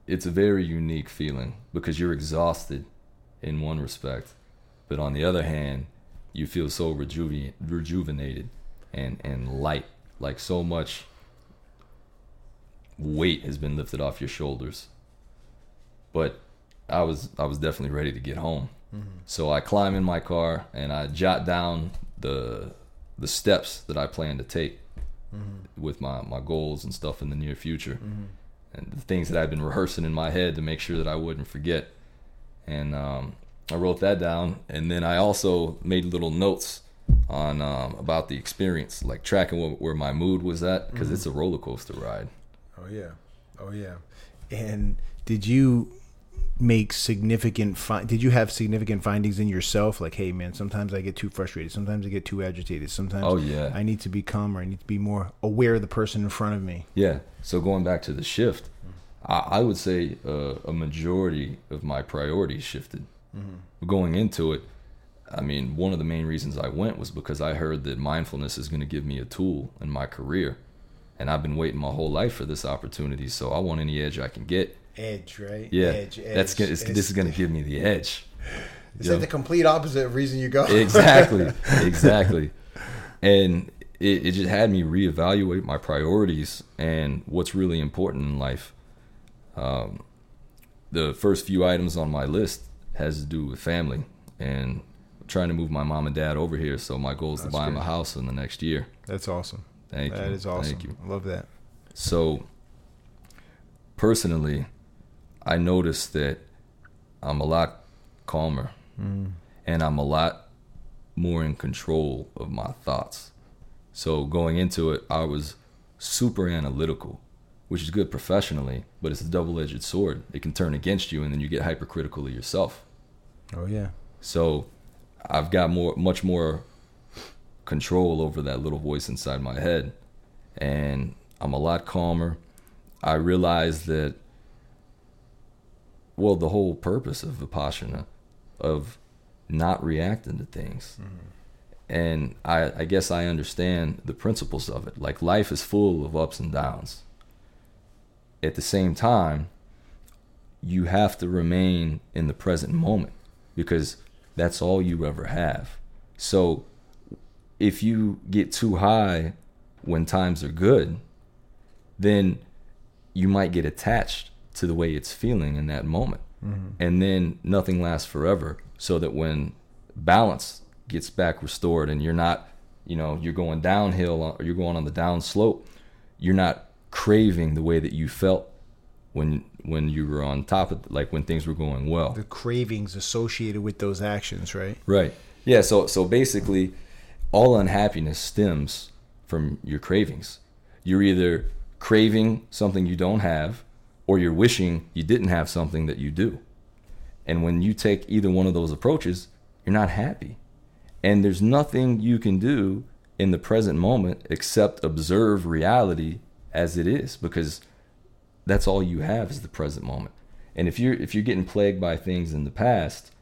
it's a very unique feeling because you're exhausted in one respect, but on the other hand, you feel so rejuve- rejuvenated and, and light. Like so much weight has been lifted off your shoulders. But I was I was definitely ready to get home. Mm-hmm. So I climb in my car and I jot down the the steps that I plan to take with my, my goals and stuff in the near future and the things that I've been rehearsing in my head to make sure that I wouldn't forget. And um, I wrote that down, and then I also made little notes on um, about the experience, like tracking what, where my mood was at, because it's a roller coaster ride. Oh yeah, oh yeah. And did you make significant? Fi- did you have significant findings in yourself? Like, hey, man, sometimes I get too frustrated. Sometimes I get too agitated. Sometimes Oh, yeah. I need to be calmer. I need to be more aware of the person in front of me. Yeah. So going back to the shift, I, I would say uh, a majority of my priorities shifted. Going into it, I mean, one of the main reasons I went was because I heard that mindfulness is going to give me a tool in my career. And I've been waiting my whole life for this opportunity, so I want any edge I can get. Edge, right? Yeah, Edge, that's edge. gonna, it's, this is going to give me the edge. It's Yeah. like the complete opposite of reason you go. exactly exactly and it, it just had me reevaluate my priorities and what's really important in life um, the first few items on my list has to do with family and trying to move my mom and dad over here so my goal is to That's buy them a house in the next year That's awesome. thank That you is awesome. thank you I love that. so, personally, I noticed that I'm a lot calmer mm. and I'm a lot more in control of my thoughts. So, going into it, I was super analytical, which is good professionally, but it's a double edged sword. It can turn against you and then you get hypercritical of yourself. Oh yeah. So I've got more, much more control over that little voice inside my head, and I'm a lot calmer. I realize that, well, the whole purpose of vipassana, of not reacting to things, mm-hmm. and I, I guess I understand the principles of it. Like life is full of ups and downs. At the same time, you have to remain in the present moment because that's all you ever have. So if you get too high when times are good, then you might get attached to the way it's feeling in that moment. Mm-hmm. And then nothing lasts forever. So that when balance gets back restored and you're not, you know, you're going downhill or you're going on the down slope, you're not craving the way that you felt when when you were on top of like when things were going well. The cravings associated with those actions, right? Right. Yeah. So so basically, all unhappiness stems from your cravings. You're either craving something you don't have, or you're wishing you didn't have something that you do. And when you take either one of those approaches, you're not happy. And there's nothing you can do in the present moment except observe reality as it is because that's all you have is the present moment. And if you're if you're getting plagued by things in the past,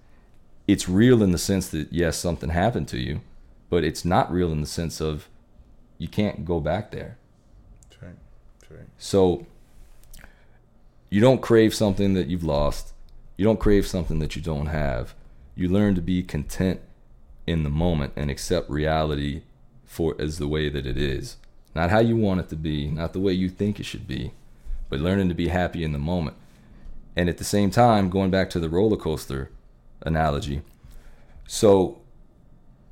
it's real in the sense that yes, something happened to you, but it's not real in the sense of you can't go back there. That's right. That's right. So you don't crave something that you've lost. You don't crave something that you don't have. You learn to be content in the moment and accept reality for as the way that it is. Not how you want it to be, not the way you think it should be, but learning to be happy in the moment. And at the same time, going back to the roller coaster analogy. So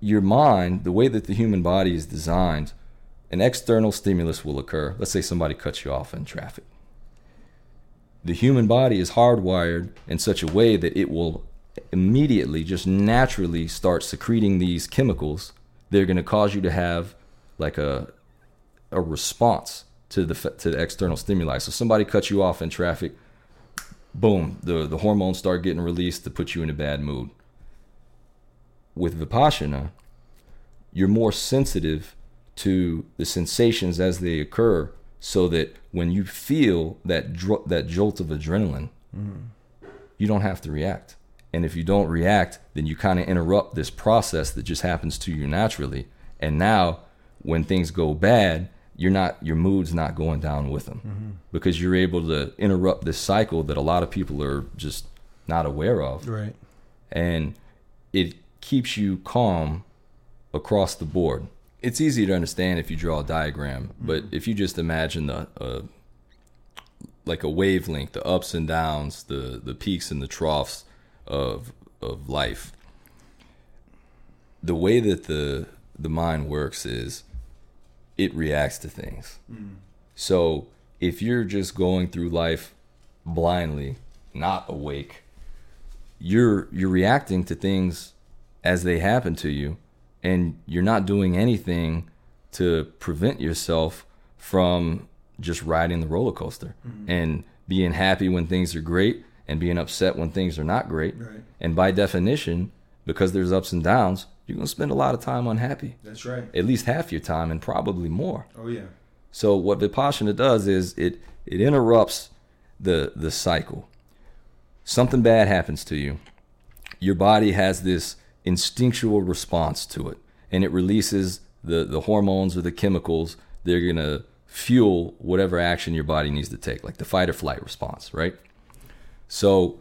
your mind, the way that the human body is designed, an external stimulus will occur. Let's say somebody cuts you off in traffic. The human body is hardwired in such a way that it will immediately, just naturally start secreting these chemicals. They're going to cause you to have like a a response to the to the external stimuli. So somebody cuts you off in traffic, boom, the the hormones start getting released to put you in a bad mood. With vipassana, you're more sensitive to the sensations as they occur so that when you feel that that jolt of adrenaline mm-hmm. you don't have to react. And if you don't react then you kind of interrupt this process that just happens to you naturally. And now when things go bad you're not your mood's not going down with them. Mm-hmm. Because you're able to interrupt this cycle that a lot of people are just not aware of. Right. and it keeps you calm across the board. It's easy to understand if you draw a diagram, but if you just imagine the uh, like a wavelength, the ups and downs, the the peaks and the troughs of of life. The way that the the mind works is it reacts to things. So if you're just going through life blindly, not awake, you're you're reacting to things as they happen to you and you're not doing anything to prevent yourself from just riding the roller coaster mm-hmm. and being happy when things are great and being upset when things are not great. Right. And by definition, because there's ups and downs, you're going to spend a lot of time unhappy. That's right. At least half your time and probably more. Oh yeah. So what Vipassana does is it it interrupts the the cycle. Something bad happens to you. Your body has this instinctual response to it, and it releases the the hormones or the chemicals. They're gonna fuel whatever action your body needs to take, like the fight or flight response, right? So,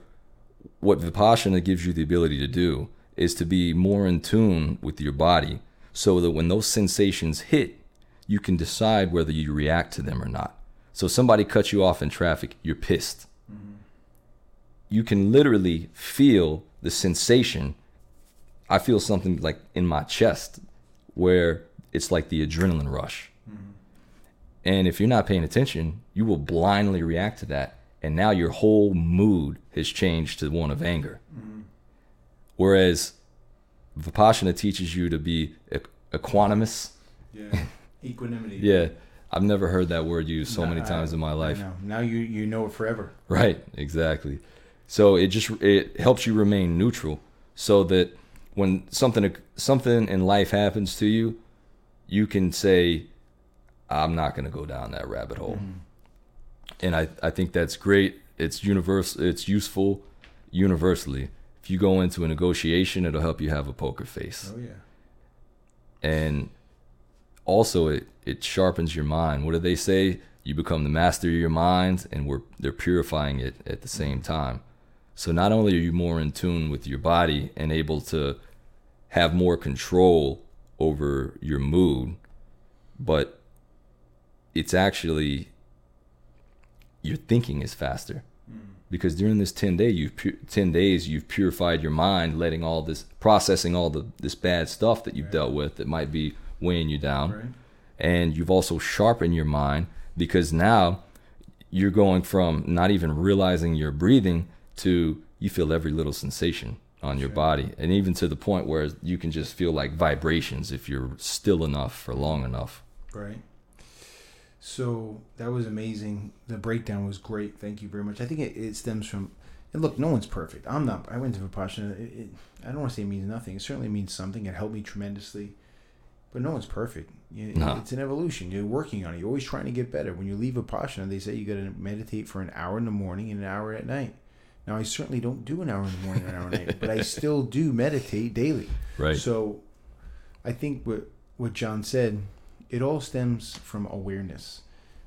what Vipassana gives you the ability to do is to be more in tune with your body so that when those sensations hit, you can decide whether you react to them or not. So, somebody cuts you off in traffic, you're pissed. Mm-hmm. You can literally feel the sensation. I feel something like in my chest where it's like the adrenaline rush. Mm-hmm. And if you're not paying attention, you will blindly react to that. And now your whole mood has changed to one of anger. Mm-hmm. Whereas Vipassana teaches you to be equanimous. Yeah. Equanimity. Yeah. I've never heard that word used so many I- times in my life. Now you you know it forever. Right, exactly. So it just it helps you remain neutral so that when something something in life happens to you, you can say I'm not going to go down that rabbit hole. Mm-hmm. And I I think that's great. It's universal it's useful universally. If you go into a negotiation, it'll help you have a poker face Oh yeah. and also it it sharpens your mind. What do they say? You become the master of your mind, and we're they're purifying it at the same time. So not only are you more in tune with your body and able to have more control over your mood, but it's actually your thinking is faster. Mm. Because during this 10 day you've pu- 10 days you've purified your mind letting all this processing all the this bad stuff that you've dealt with that might be weighing you down. Right. and you've also sharpened your mind because now you're going from not even realizing you're breathing to you feel every little sensation on your body and even to the point where you can just feel like vibrations if you're still enough for long enough Right. So that was amazing. The breakdown was great. Thank you very much. I think it, it stems from. And look, no one's perfect. I'm not. I went to Vipassana. It, it, I don't want to say it means nothing. It certainly means something. It helped me tremendously. But no one's perfect. You, No. It's an evolution. You're working on it. You're always trying to get better. When you leave Vipassana, they say you got to meditate for an hour in the morning and an hour at night. Now, I certainly don't do an hour in the morning and an hour at night, but I still do meditate daily. right So I think what what John said, it all stems from awareness.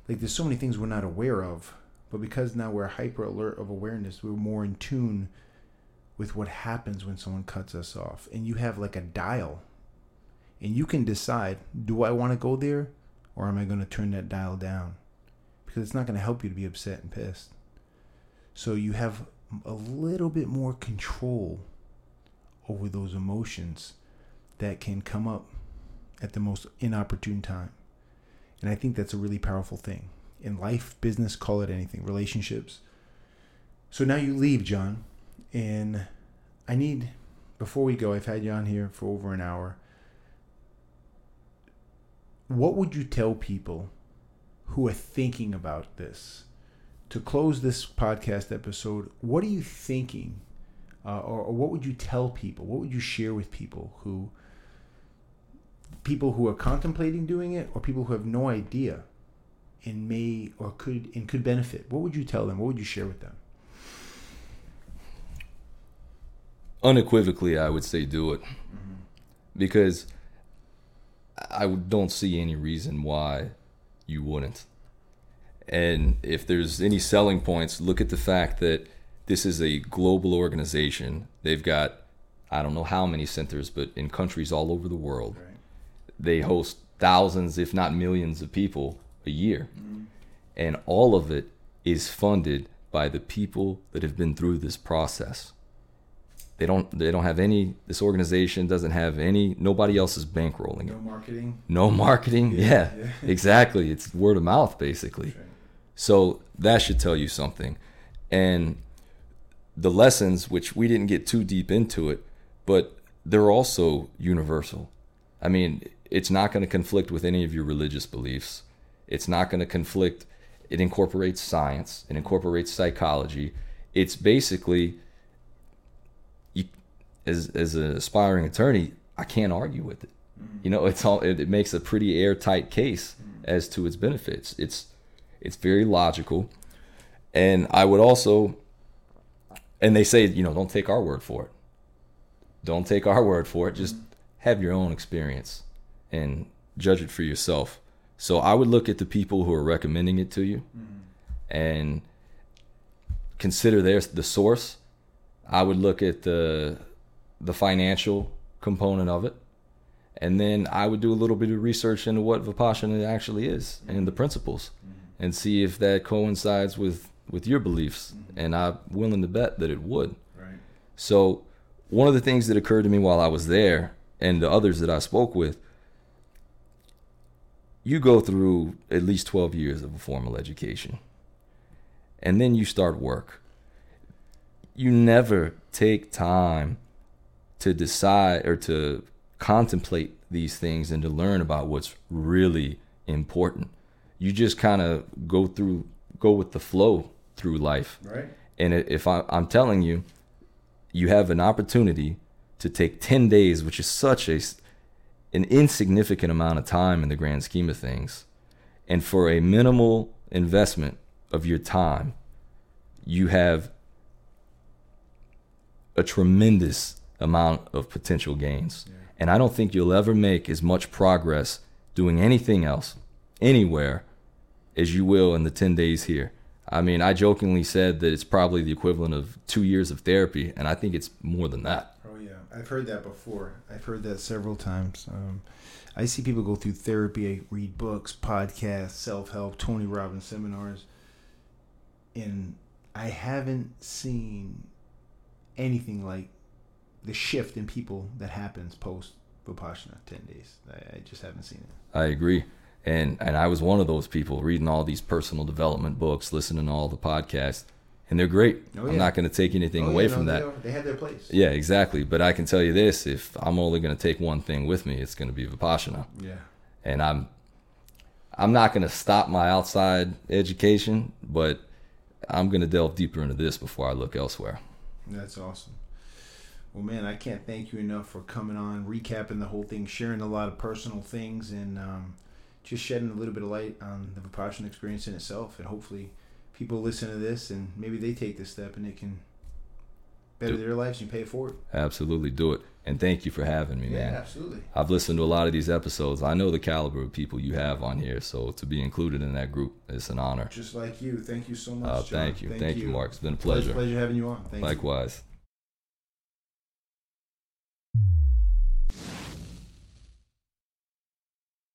Like there's so many things we're not aware of, but because now we're hyper alert of awareness, we're more in tune with what happens when someone cuts us off. And you have like a dial. And you can decide, do I want to go there or am I going to turn that dial down? Because it's not going to help you to be upset and pissed. So you have a little bit more control over those emotions that can come up at the most inopportune time. And I think that's a really powerful thing. In life, business, call it anything, relationships. So now you leave, John, and I need, before we go, I've had you on here for over an hour. What would you tell people who are thinking about this? To close this podcast episode, what are you thinking uh, or, or what would you tell people? What would you share with people who people who are contemplating doing it, or people who have no idea and may or could and could benefit? What would you tell them? What would you share with them? unequivocally i would say do it because i don't see any reason why you wouldn't and if there's any selling points look at the fact that this is a global organization. They've got i don't know how many centers but in countries all over the world they host thousands if not millions of people a year. Mm-hmm. And all of it is funded by the people that have been through this process. They don't they don't have any this organization doesn't have any nobody else is bankrolling it. No marketing. no marketing? Yeah, yeah. exactly. It's word of mouth basically so that should tell you something. And the lessons which we didn't get too deep into it but they're also universal. I mean it's not going to conflict with any of your religious beliefs. It's not going to conflict it incorporates science it incorporates psychology. It's basically you, as as an aspiring attorney, I can't argue with it. Mm-hmm. You know, it's all it, it makes a pretty airtight case mm-hmm. as to its benefits. It's it's very logical, And I would also, and they say, you know, don't take our word for it. Don't take our word for it. Just have your own experience and judge it for yourself. So I would look at the people who are recommending it to you and consider their the source. I would look at the the financial component of it. And then I would do a little bit of research into what Vipassana actually is and the principles and see if that coincides with, with your beliefs. Mm-hmm. And I'm willing to bet that it would. Right. So, one of the things that occurred to me while I was there and the others that I spoke with, you go through at least 12 years of a formal education and then you start work. You never take time to decide or to contemplate these things and to learn about what's really important. You just kind of go through, go with the flow through life. Right. And if I, I'm telling you, you have an opportunity to take 10 days, which is such a, an insignificant amount of time in the grand scheme of things. And for a minimal investment of your time, you have a tremendous amount of potential gains. And I don't think you'll ever make as much progress doing anything else, anywhere, as you will in the 10 days here. I mean, I jokingly said that it's probably the equivalent of two years of therapy, and I think it's more than that. Oh yeah, I've heard that before. I've heard that several times. Um, I see people go through therapy, read books, podcasts, self help, Tony Robbins seminars, and I haven't seen anything like the shift in people that happens post Vipassana ten days. I, I just haven't seen it. I agree. And and I was one of those people reading all these personal development books, listening to all the podcasts, and they're great. Oh, I'm not going to take anything Oh, away yeah, no, from they that. are- They have their place. Yeah, exactly. But I can tell you this: if I'm only going to take one thing with me, it's going to be Vipassana. Yeah. and I'm I'm not going to stop my outside education, but I'm going to delve deeper into this before I look elsewhere. That's awesome. Well, man, I can't thank you enough for coming on, recapping the whole thing, sharing a lot of personal things, and um, just shedding a little bit of light on the Vipassana experience in itself. And hopefully, people listen to this and maybe they take this step and it can better do their lives and pay it forward. Absolutely, do it. And thank you for having me, yeah, man. Absolutely. I've listened to a lot of these episodes. I know the caliber of people you have on here, so to be included in that group, it's an honor. Just like you. Thank you so much. Uh, thank you. Thank, thank you. you. Mark. It's been a pleasure. Pleasure, pleasure having you on. Thank Likewise. You.